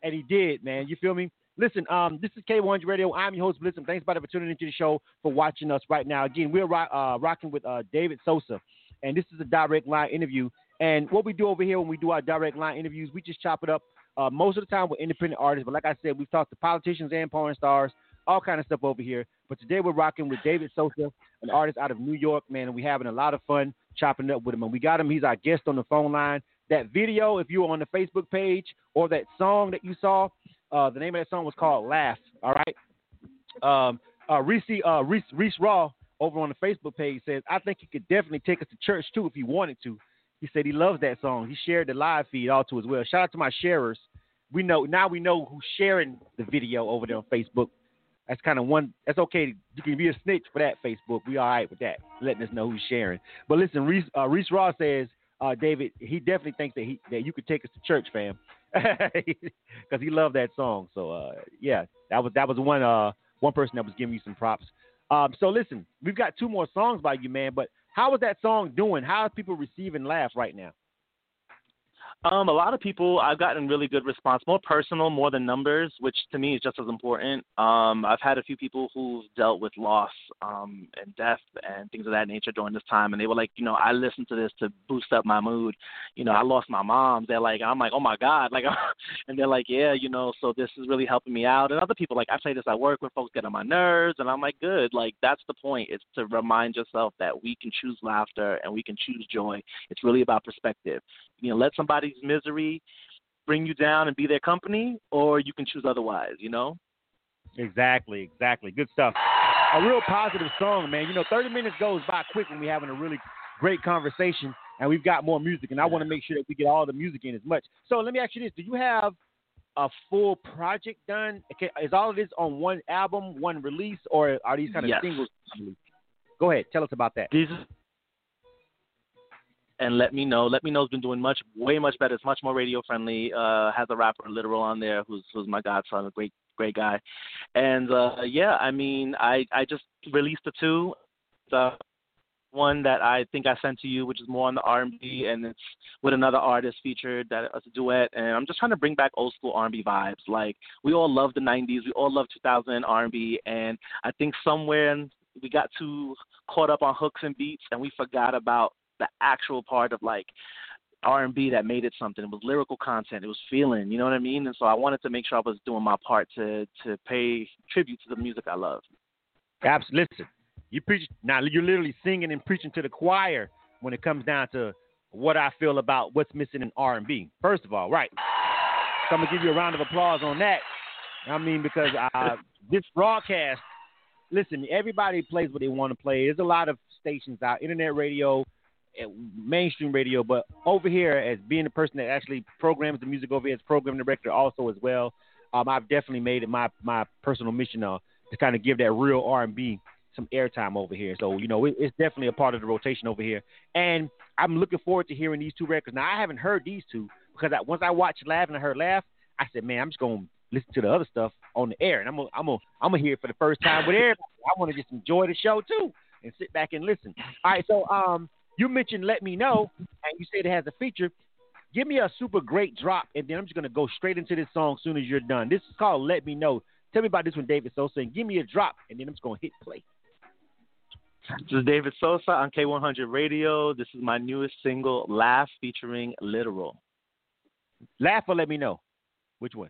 and he did, man. You feel me? Listen, um, this is K100 Radio. I'm your host, Blizzard. Thanks, for tuning into the show, for watching us right now. Again, we're rock, uh, rocking with uh, David Sosa, and this is a direct line interview. And what we do over here when we do our direct line interviews, we just chop it up. Uh, most of the time, we're independent artists, but like I said, we've talked to politicians and porn stars, all kind of stuff over here. But today, we're rocking with David Sosa, an artist out of New York, man, and we're having a lot of fun chopping up with him. And we got him; he's our guest on the phone line. That video, if you were on the Facebook page, or that song that you saw, uh, the name of that song was called "Laugh." All right. Um, uh, Reese, uh, Reese, Reese Raw over on the Facebook page says, "I think he could definitely take us to church too if he wanted to." He said he loves that song. He shared the live feed all to as well. Shout out to my sharers. We know now we know who's sharing the video over there on Facebook. That's kind of one. That's okay. You can be a snitch for that Facebook. We all right with that, letting us know who's sharing. But listen, Reese, uh, Reese Ross says, uh, David, he definitely thinks that he that you could take us to church, fam, because he loved that song. So uh, yeah, that was that was one uh one person that was giving you some props. Um, so listen, we've got two more songs by you, man. But how is that song doing? How are people receiving laughs right now? Um, a lot of people I've gotten really good response, more personal, more than numbers, which to me is just as important. Um, I've had a few people who've dealt with loss um, and death and things of that nature during this time, and they were like, you know, I listened to this to boost up my mood. You know, I lost my mom. They're like, I'm like, oh my god, like, and they're like, yeah, you know, so this is really helping me out. And other people like, I play this at work when folks get on my nerves, and I'm like, good, like that's the point. It's to remind yourself that we can choose laughter and we can choose joy. It's really about perspective. You know, let somebody's misery bring you down and be their company, or you can choose otherwise. You know. Exactly, exactly. Good stuff. A real positive song, man. You know, 30 minutes goes by quick when we're having a really great conversation, and we've got more music, and I want to make sure that we get all the music in as much. So let me ask you this: Do you have a full project done? Okay, Is all of this on one album, one release, or are these kind of Yes. singles? Go ahead, tell us about that. These and let me know. Let me know's been doing much, way much better. It's much more radio friendly. Uh, has a rapper Lyteral on there who's who's my godson, a great great guy. And uh, yeah, I mean, I I just released the two. The one that I think I sent to you, which is more on the R&B, and it's with another artist featured that it's a duet. And I'm just trying to bring back old school R&B vibes. Like we all love the '90s, we all love 2000 R&B, and I think somewhere we got too caught up on hooks and beats, and we forgot about the actual part of like R&B that made it something. It was lyrical content. It was feeling. You know what I mean? And so I wanted to make sure I was doing my part to to pay tribute to the music I love. Absolutely. Listen, you preach now. You're literally singing and preaching to the choir when it comes down to what I feel about what's missing in R&B. First of all, right? So I'm gonna give you a round of applause on that. I mean, because uh, this broadcast, listen, everybody plays what they want to play. There's a lot of stations out, internet radio, mainstream radio, but over here, as being the person that actually programs the music over here, as program director also as well, um, I've definitely made it my my personal mission uh, to kind of give that real R&B some airtime over here. So you know, it, it's definitely a part of the rotation over here, and I'm looking forward to hearing these two records. Now, I haven't heard these two because I, once I watched Laugh and I heard Laugh, I said, man, I'm just gonna listen to the other stuff on the air, and I'm gonna I'm gonna I'm gonna hear it for the first time with everybody. I want to just enjoy the show too and sit back and listen. All right, so um, you mentioned "Let Me Know" and you said it has a feature. Give me a super great drop, and then I'm just gonna go straight into this song as soon as you're done. This is called "Let Me Know." Tell me about this one, David Sosa, and give me a drop, and then I'm just gonna hit play. This is David Sosa on K100 Radio. This is my newest single, Laugh, featuring Lyteral. Laugh or let me know? Which one?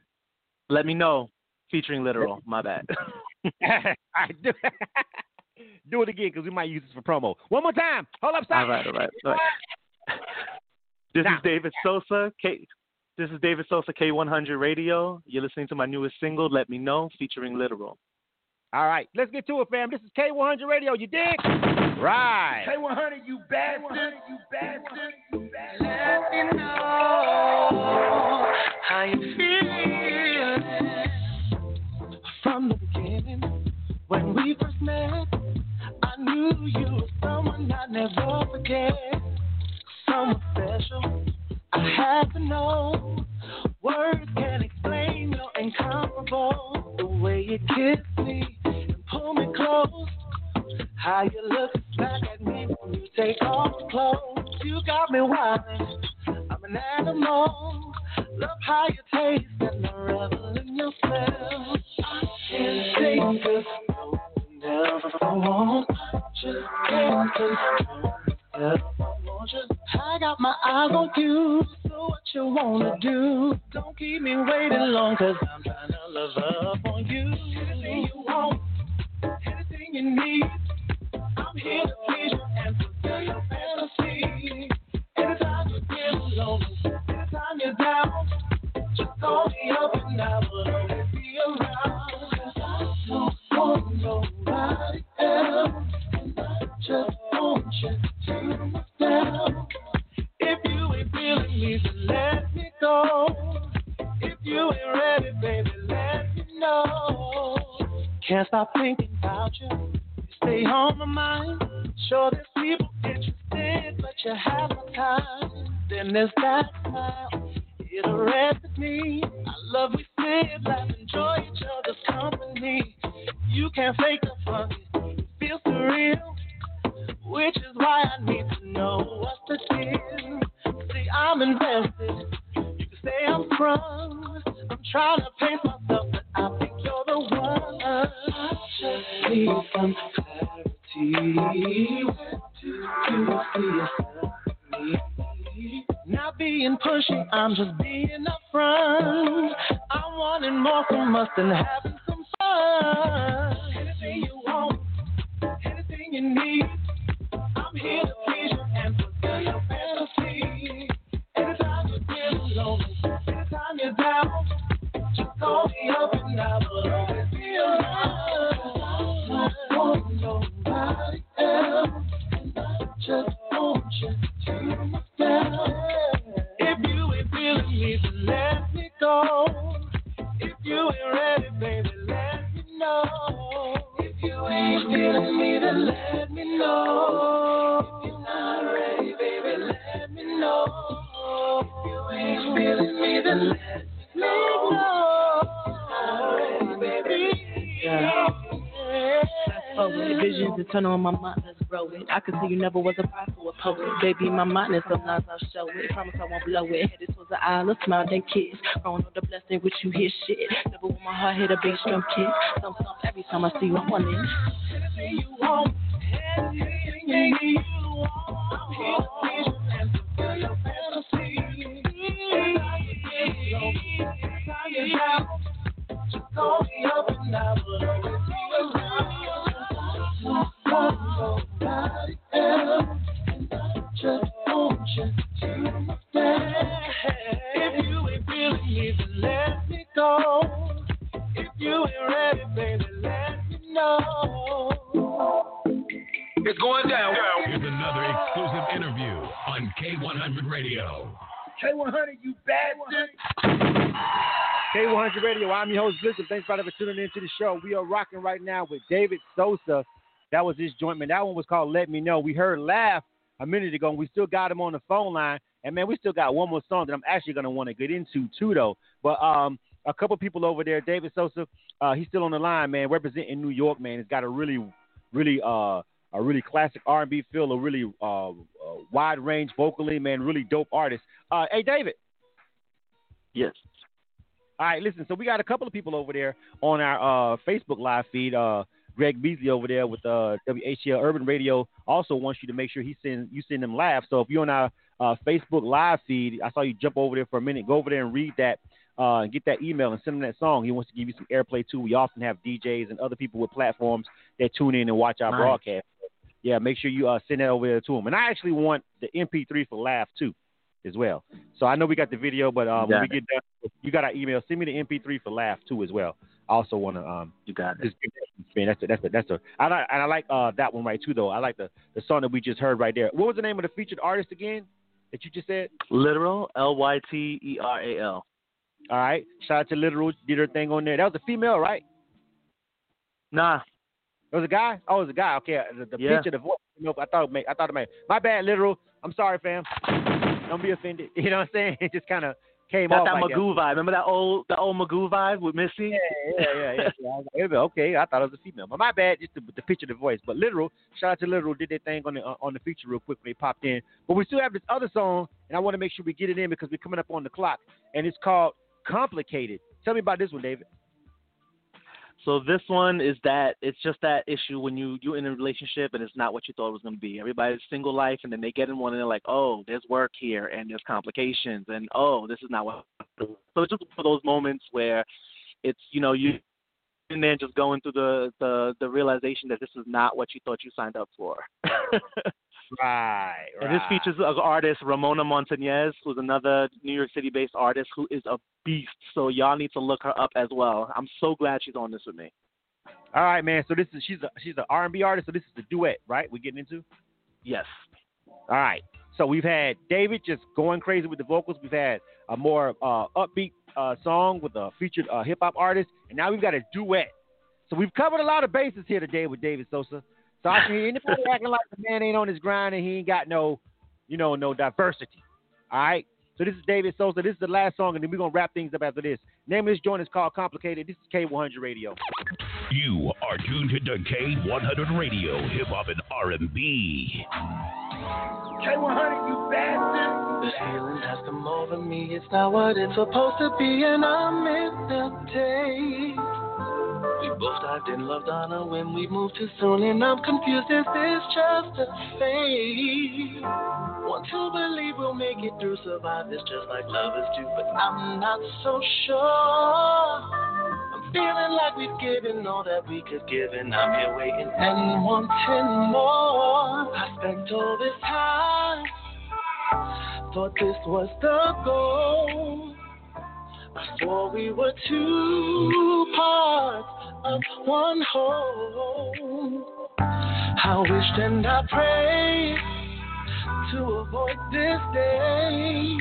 Let me know, featuring Lyteral. My bad. I do, do it again because we might use this for promo. One more time. Hold up, All right, all right. All right. This is David Sosa. K. This is David Sosa, K100 Radio. You're listening to my newest single, Let Me Know, featuring Lyteral. All right, let's get to it, fam. This is K100 Radio. You dig? Right. K100, you bastard. You bastard. You bastard. Let me know how you feel from the beginning when we first met. I you were someone I never forget, someone special. I had to know. Words can't explain your incomparable. The way you kiss me and pull me close. How you look back at me when you take off your clothes. You got me wildin'. I'm an animal. Love how you taste and I revel in your smell. I can't take this. Never want. Just you. I got my eyes on you. So what you wanna do? Don't keep me waiting long, cause I'm trying to love up on you. Anything you want, anything you need. I'm here to please you and fulfill your fantasy. Anytime you anytime you're down, just call me up and I will be I don't want nobody else. Just you. If you ain't feeling me, let me go. If you ain't ready, baby, let me know. Can't stop thinking about you. You stay on my mind. Sure, there's people interested, but you have my time. Then there's that smile. It arrested me. I love we live, laugh, enjoy each other's company. You can't fake the fun. It feels surreal. Which is why I need to know what to do. See, I'm invested. You can say I'm sprung. I'm trying to pace myself, but I think you're the one. I just need some clarity. Not being pushy, I'm just being upfront. I'm wanting more from us than having some I never was a prophet or a poet. Baby, my mind is sometimes I'll show it. Promise I won't blow it. Headed towards the aisle, a smile, then kiss. Growing on the blessing with you hear shit. Never want my heart hit a bass drum kick. Some, some, every time I see you, I'm on it. You want, anything It's going down. Here's another exclusive interview on K100 Radio. K100, you bad K100 Radio. I'm your host, Blizzard. Thanks for tuning into the show. We are rocking right now with David Sosa. That was his joint, man. That one was called Let Me Know. We heard Laugh a minute ago, and we still got him on the phone line. And, man, we still got one more song that I'm actually going to want to get into, too, though. But um, a couple people over there, David Sosa, uh, he's still on the line, man, representing New York, man. He's got a really, really uh, a really classic R&B feel, a really uh, uh, wide range vocally, man, really dope artist. Uh, hey, David. Yes. All right, listen. So we got a couple of people over there on our uh, Facebook live feed. Uh, Greg Beasley over there with uh, WHL Urban Radio also wants you to make sure he send you send them live. So if you're on our uh, Facebook live feed, I saw you jump over there for a minute. Go over there and read that uh, and get that email and send him that song. He wants to give you some airplay too. We often have DJs and other people with platforms that tune in and watch our Nice. broadcast. Yeah, make sure you uh, send that over there to him. And I actually want the MP3 for Laugh too, as well. So I know we got the video, but um, when we get done, you got our email. Send me the MP3 for Laugh too, as well. I also want to um, you got it. Just give that spin. That's a, that's a, that's a. I like and I like uh that one right too though. I like the the song that we just heard right there. What was the name of the featured artist again that you just said? Lyteral, L Y T E R A L. All right. Shout out to Lyteral. Did her thing on there. That was a female, right? Nah. It was a guy. Oh, it was a guy. Okay. The, the Yeah. picture, the voice. Nope. I thought it made. I thought it made. My bad, Lyteral. I'm sorry, fam. Don't be offended. You know what I'm saying? It just kind of came Got off that like Magoo vibe. Remember that old the old Magoo vibe with Missy? Yeah, yeah, yeah. yeah. I like, okay, I thought it was a female, but my bad. Just the, the picture, the voice. But Lyteral, shout out to Lyteral, did their thing on the uh, on the feature real quick when they popped in. But we still have this other song, and I want to make sure we get it in because we're coming up on the clock, and it's called "Complicated." Tell me about this one, David. So this one is that it's just that issue when you you're in a relationship and it's not what you thought it was going to be. Everybody's single life and then they get in one and they're like, oh, there's work here and there's complications and oh, this is not what. So it's just for those moments where it's you know you in there just going through the the the realization that this is not what you thought you signed up for. Right, right. And this features an artist, Ramona Montañez, who's another New York City based artist who is a beast. So y'all need to look her up as well. I'm so glad she's on this with me. All right, man. So this is she's a she's an R&B artist. So this is the duet, right? We're getting into. Yes. All right. So we've had David just going crazy with the vocals. We've had a more uh, upbeat uh, song with a featured uh, hip hop artist, and now we've got a duet. So we've covered a lot of bases here today with David Sosa. So I can hear anybody acting like the man ain't on his grind and he ain't got no, you know, no diversity. All right. So this is David Sosa. This is the last song, and then we're gonna wrap things up after this. Name of this joint is called Complicated. This is K100 Radio. You are tuned to K100 Radio, hip hop and R&B. K100, you bastard. The feeling has come over me. It's not what it's supposed to be, and I miss the day. We both dived in love, Donna, when we moved too soon, and I'm confused. Is this just a phase? Want to believe we'll make it through, survive this just like lovers do, but I'm not so sure. I'm feeling like we've given all that we could give, and I'm here waiting and wanting more. I spent all this time, thought this was the goal. Before we were two parts of one whole. I wished and I prayed to avoid this day.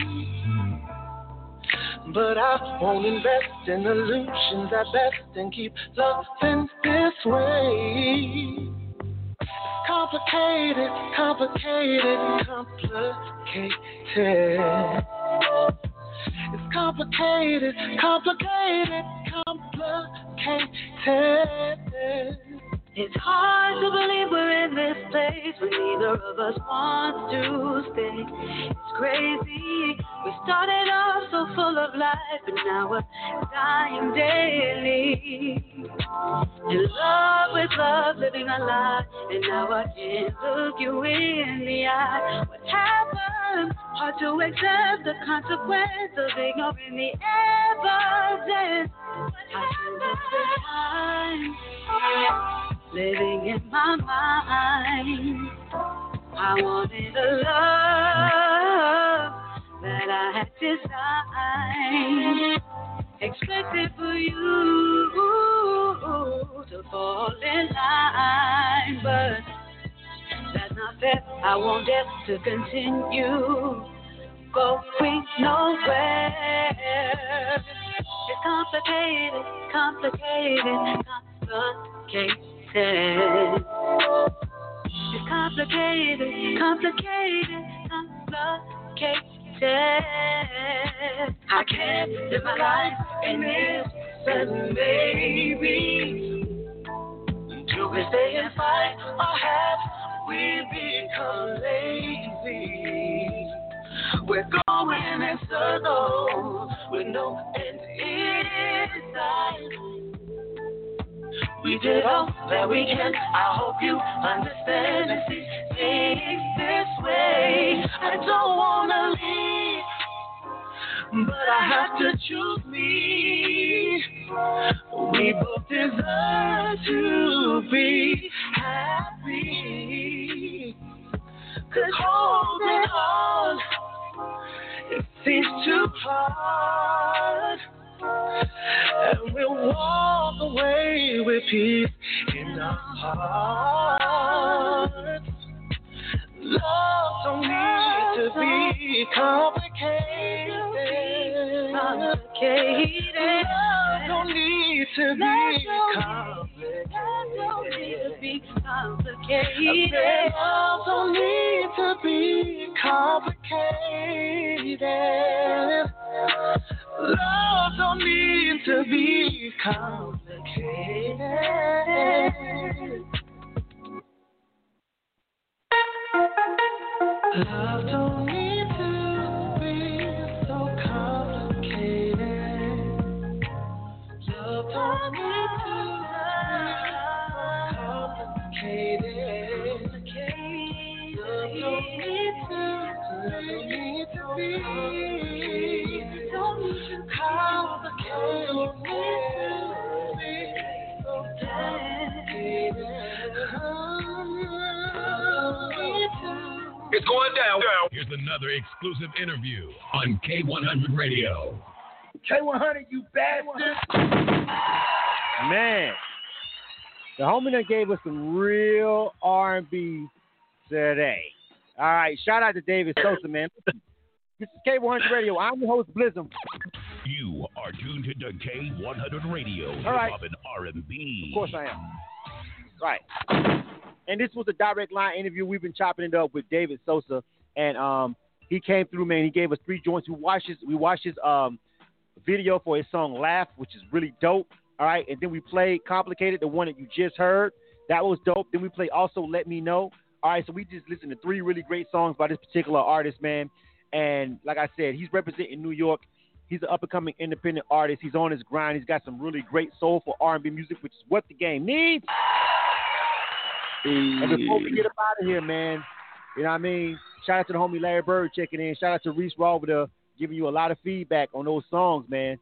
But I won't invest in illusions at best and keep loving this way. Complicated, complicated, complicated. Complicated, complicated, complicated. It's hard to believe we're in this place when neither of us wants to stay. It's crazy. We started off so full of life, but now we're dying daily. In love with love, living a lie, and now I can't look you in the eye. What happened? Sometimes hard to accept the consequence of ignoring the evidence. I spend the time living in my mind. I wanted a love that I had designed. Expected for you to fall in line, but that's not fair. I want it to continue going nowhere. It's complicated, complicated, complicated. It's complicated, complicated, complicated. I can't live my life in this and maybe. Do we stay and fight or have we become lazy? We're going in circles with no end in sight. We did all that we can. I hope you understand and see things this way. I don't wanna leave, but I have to choose me. We both deserve to be happy. Cause holding on, it seems too hard. And we'll walk away with peace in our hearts. Love don't need to be complicated. Complicated. Love don't need to be complicated. Love don't need to be complicated. Love don't need to be complicated. Love don't need It's going down. Here's another exclusive interview on K100 Radio. K100, you bastard. Man, the homie that gave us some real R&B today. All right, shout out to David Sosa, man. This is K100 Radio. I'm your host, Blizzum. You are tuned to K100 Radio. All right. Hip-hop R&B. Of course I am. Right. And this was a direct line interview. We've been chopping it up with David Sosa, and um, he came through, man. He gave us three joints. We watched his, we watched his um, video for his song "Laugh," which is really dope. All right, and then we played "Complicated," the one that you just heard. That was dope. Then we played also "Let Me Know." All right, so we just listened to three really great songs by this particular artist, man. And like I said, he's representing New York. He's an up and coming independent artist. He's on his grind. He's got some really great soulful R&B music, which is what the game needs. And before we get up out of here, man, you know what I mean? Shout out to the homie Larry Bird checking in. Shout out to Reese Raw giving you a lot of feedback on those songs, man.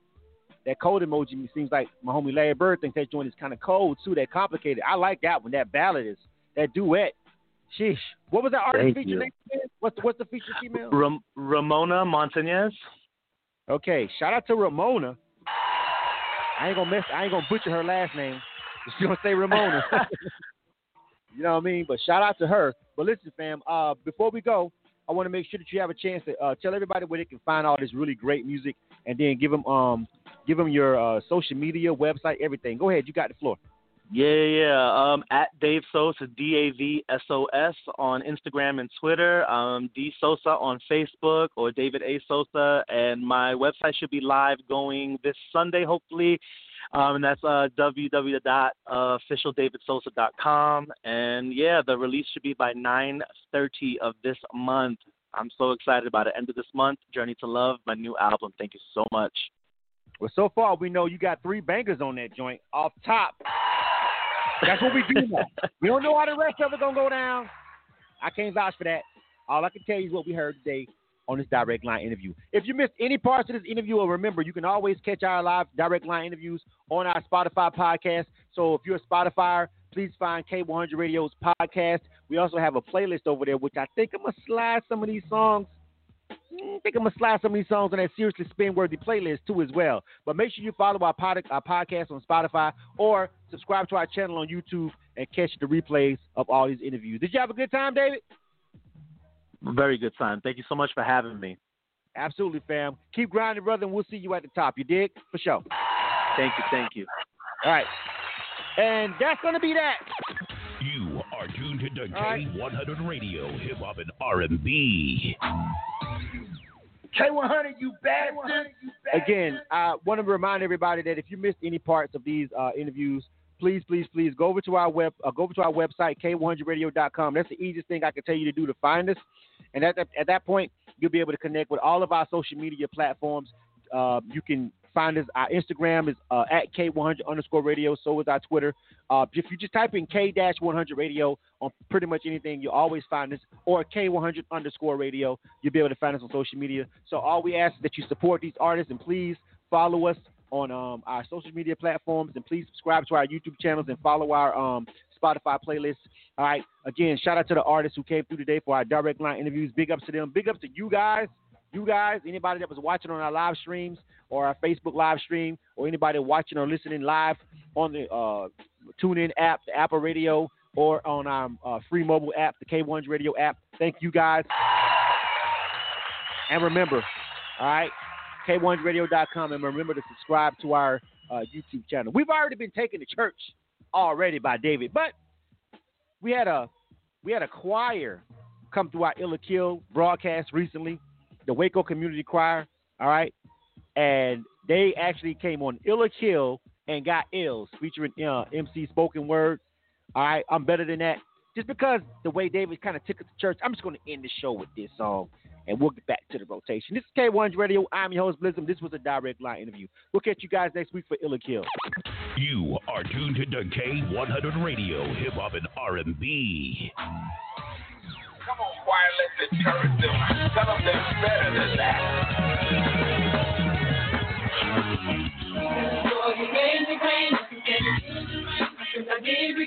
That cold emoji seems like my homie Larry Bird thinks that joint is kind of cold too. That complicated. I like that one. That ballad is that duet. Sheesh. What was that artist Thank feature you. What's the, what's the feature female? Ram- Ramona Montañez. Okay, shout out to Ramona. I ain't gonna mess. I ain't gonna butcher her last name. She's gonna say Ramona. you know what I mean? But shout out to her. But listen, fam. Uh, before we go, I want to make sure that you have a chance to uh, tell everybody where they can find all this really great music, and then give them um give them your uh, social media, website, everything. Go ahead. You got the floor. Yeah, yeah. Um, at Dave Sosa, D A V S O S on Instagram and Twitter. Um, D Sosa on Facebook or David A Sosa, and my website should be live going this Sunday, hopefully. Um, and that's uh, www.officialdavidsosa.com. And yeah, the release should be by 9:30 of this month. I'm so excited about it. End of this month, Journey to Love, my new album. Thank you so much. Well, so far we know you got three bangers on that joint off top. That's what we do now. we don't know how the rest of it gonna go down. I can't vouch for that. All I can tell you is what we heard today on this direct line interview. If you missed any parts of this interview, or remember you can always catch our live direct line interviews on our Spotify podcast. So if you're a Spotify, please find K100 Radio's podcast. We also have a playlist over there, which I think I'm gonna slide some of these songs. Mm, I think I'm gonna slide some of these songs on that seriously spin worthy playlist too as well. But make sure you follow our, pod, our podcast on Spotify or subscribe to our channel on YouTube and catch the replays of all these interviews. Did you have a good time, David? Very good time. Thank you so much for having me. Absolutely, fam. Keep grinding, brother, and we'll see you at the top. You dig? For sure. Thank you. Thank you. All right. And that's going to be that. You are tuned to right. K100 Radio, Hip Hop and R&B. K100, you bastard. Again, I want to remind everybody that if you missed any parts of these uh, interviews, please, please, please go over to our web, uh, go over to our website, k100radio.com. That's the easiest thing I can tell you to do to find us. And at that, at that point, you'll be able to connect with all of our social media platforms. Uh, you can find us. Our Instagram is uh, at K100 underscore radio. So is our Twitter. Uh, if you just type in K-100 radio on pretty much anything, you'll always find us. Or K100 underscore radio. You'll be able to find us on social media. So all we ask is that you support these artists and please follow us on um, our social media platforms and please subscribe to our YouTube channels and follow our um, Spotify playlists. All right. Again, shout out to the artists who came through today for our direct line interviews. Big ups to them. Big ups to you guys. You guys, anybody that was watching on our live streams or our Facebook live stream, or anybody watching or listening live on the uh, TuneIn app, the Apple Radio, or on our uh, free mobile app, the K1's Radio app. Thank you guys. And remember, all right, K1radio.com, and remember to subscribe to our uh, YouTube channel. We've already been taken to church already by David, but we had a we had a choir come through our Illa Kill broadcast recently, the Waco Community Choir. All right, and they actually came on Illa Kill and got ills featuring uh, MC Spoken Word. All right, I'm better than that. Just because the way David kind of took it to church, I'm just going to end the show with this song and we'll get back to the rotation. This is K1's Radio. I'm your host, Blizzum. This was a direct line interview. We'll catch you guys next week for Illa Kill. You are tuned to K100 Radio, Hip Hop and R&B. Come on, choir, let's encourage them. Tell them they're better than that. Lord, you raise crazy, rain, you raise the rain, I gave you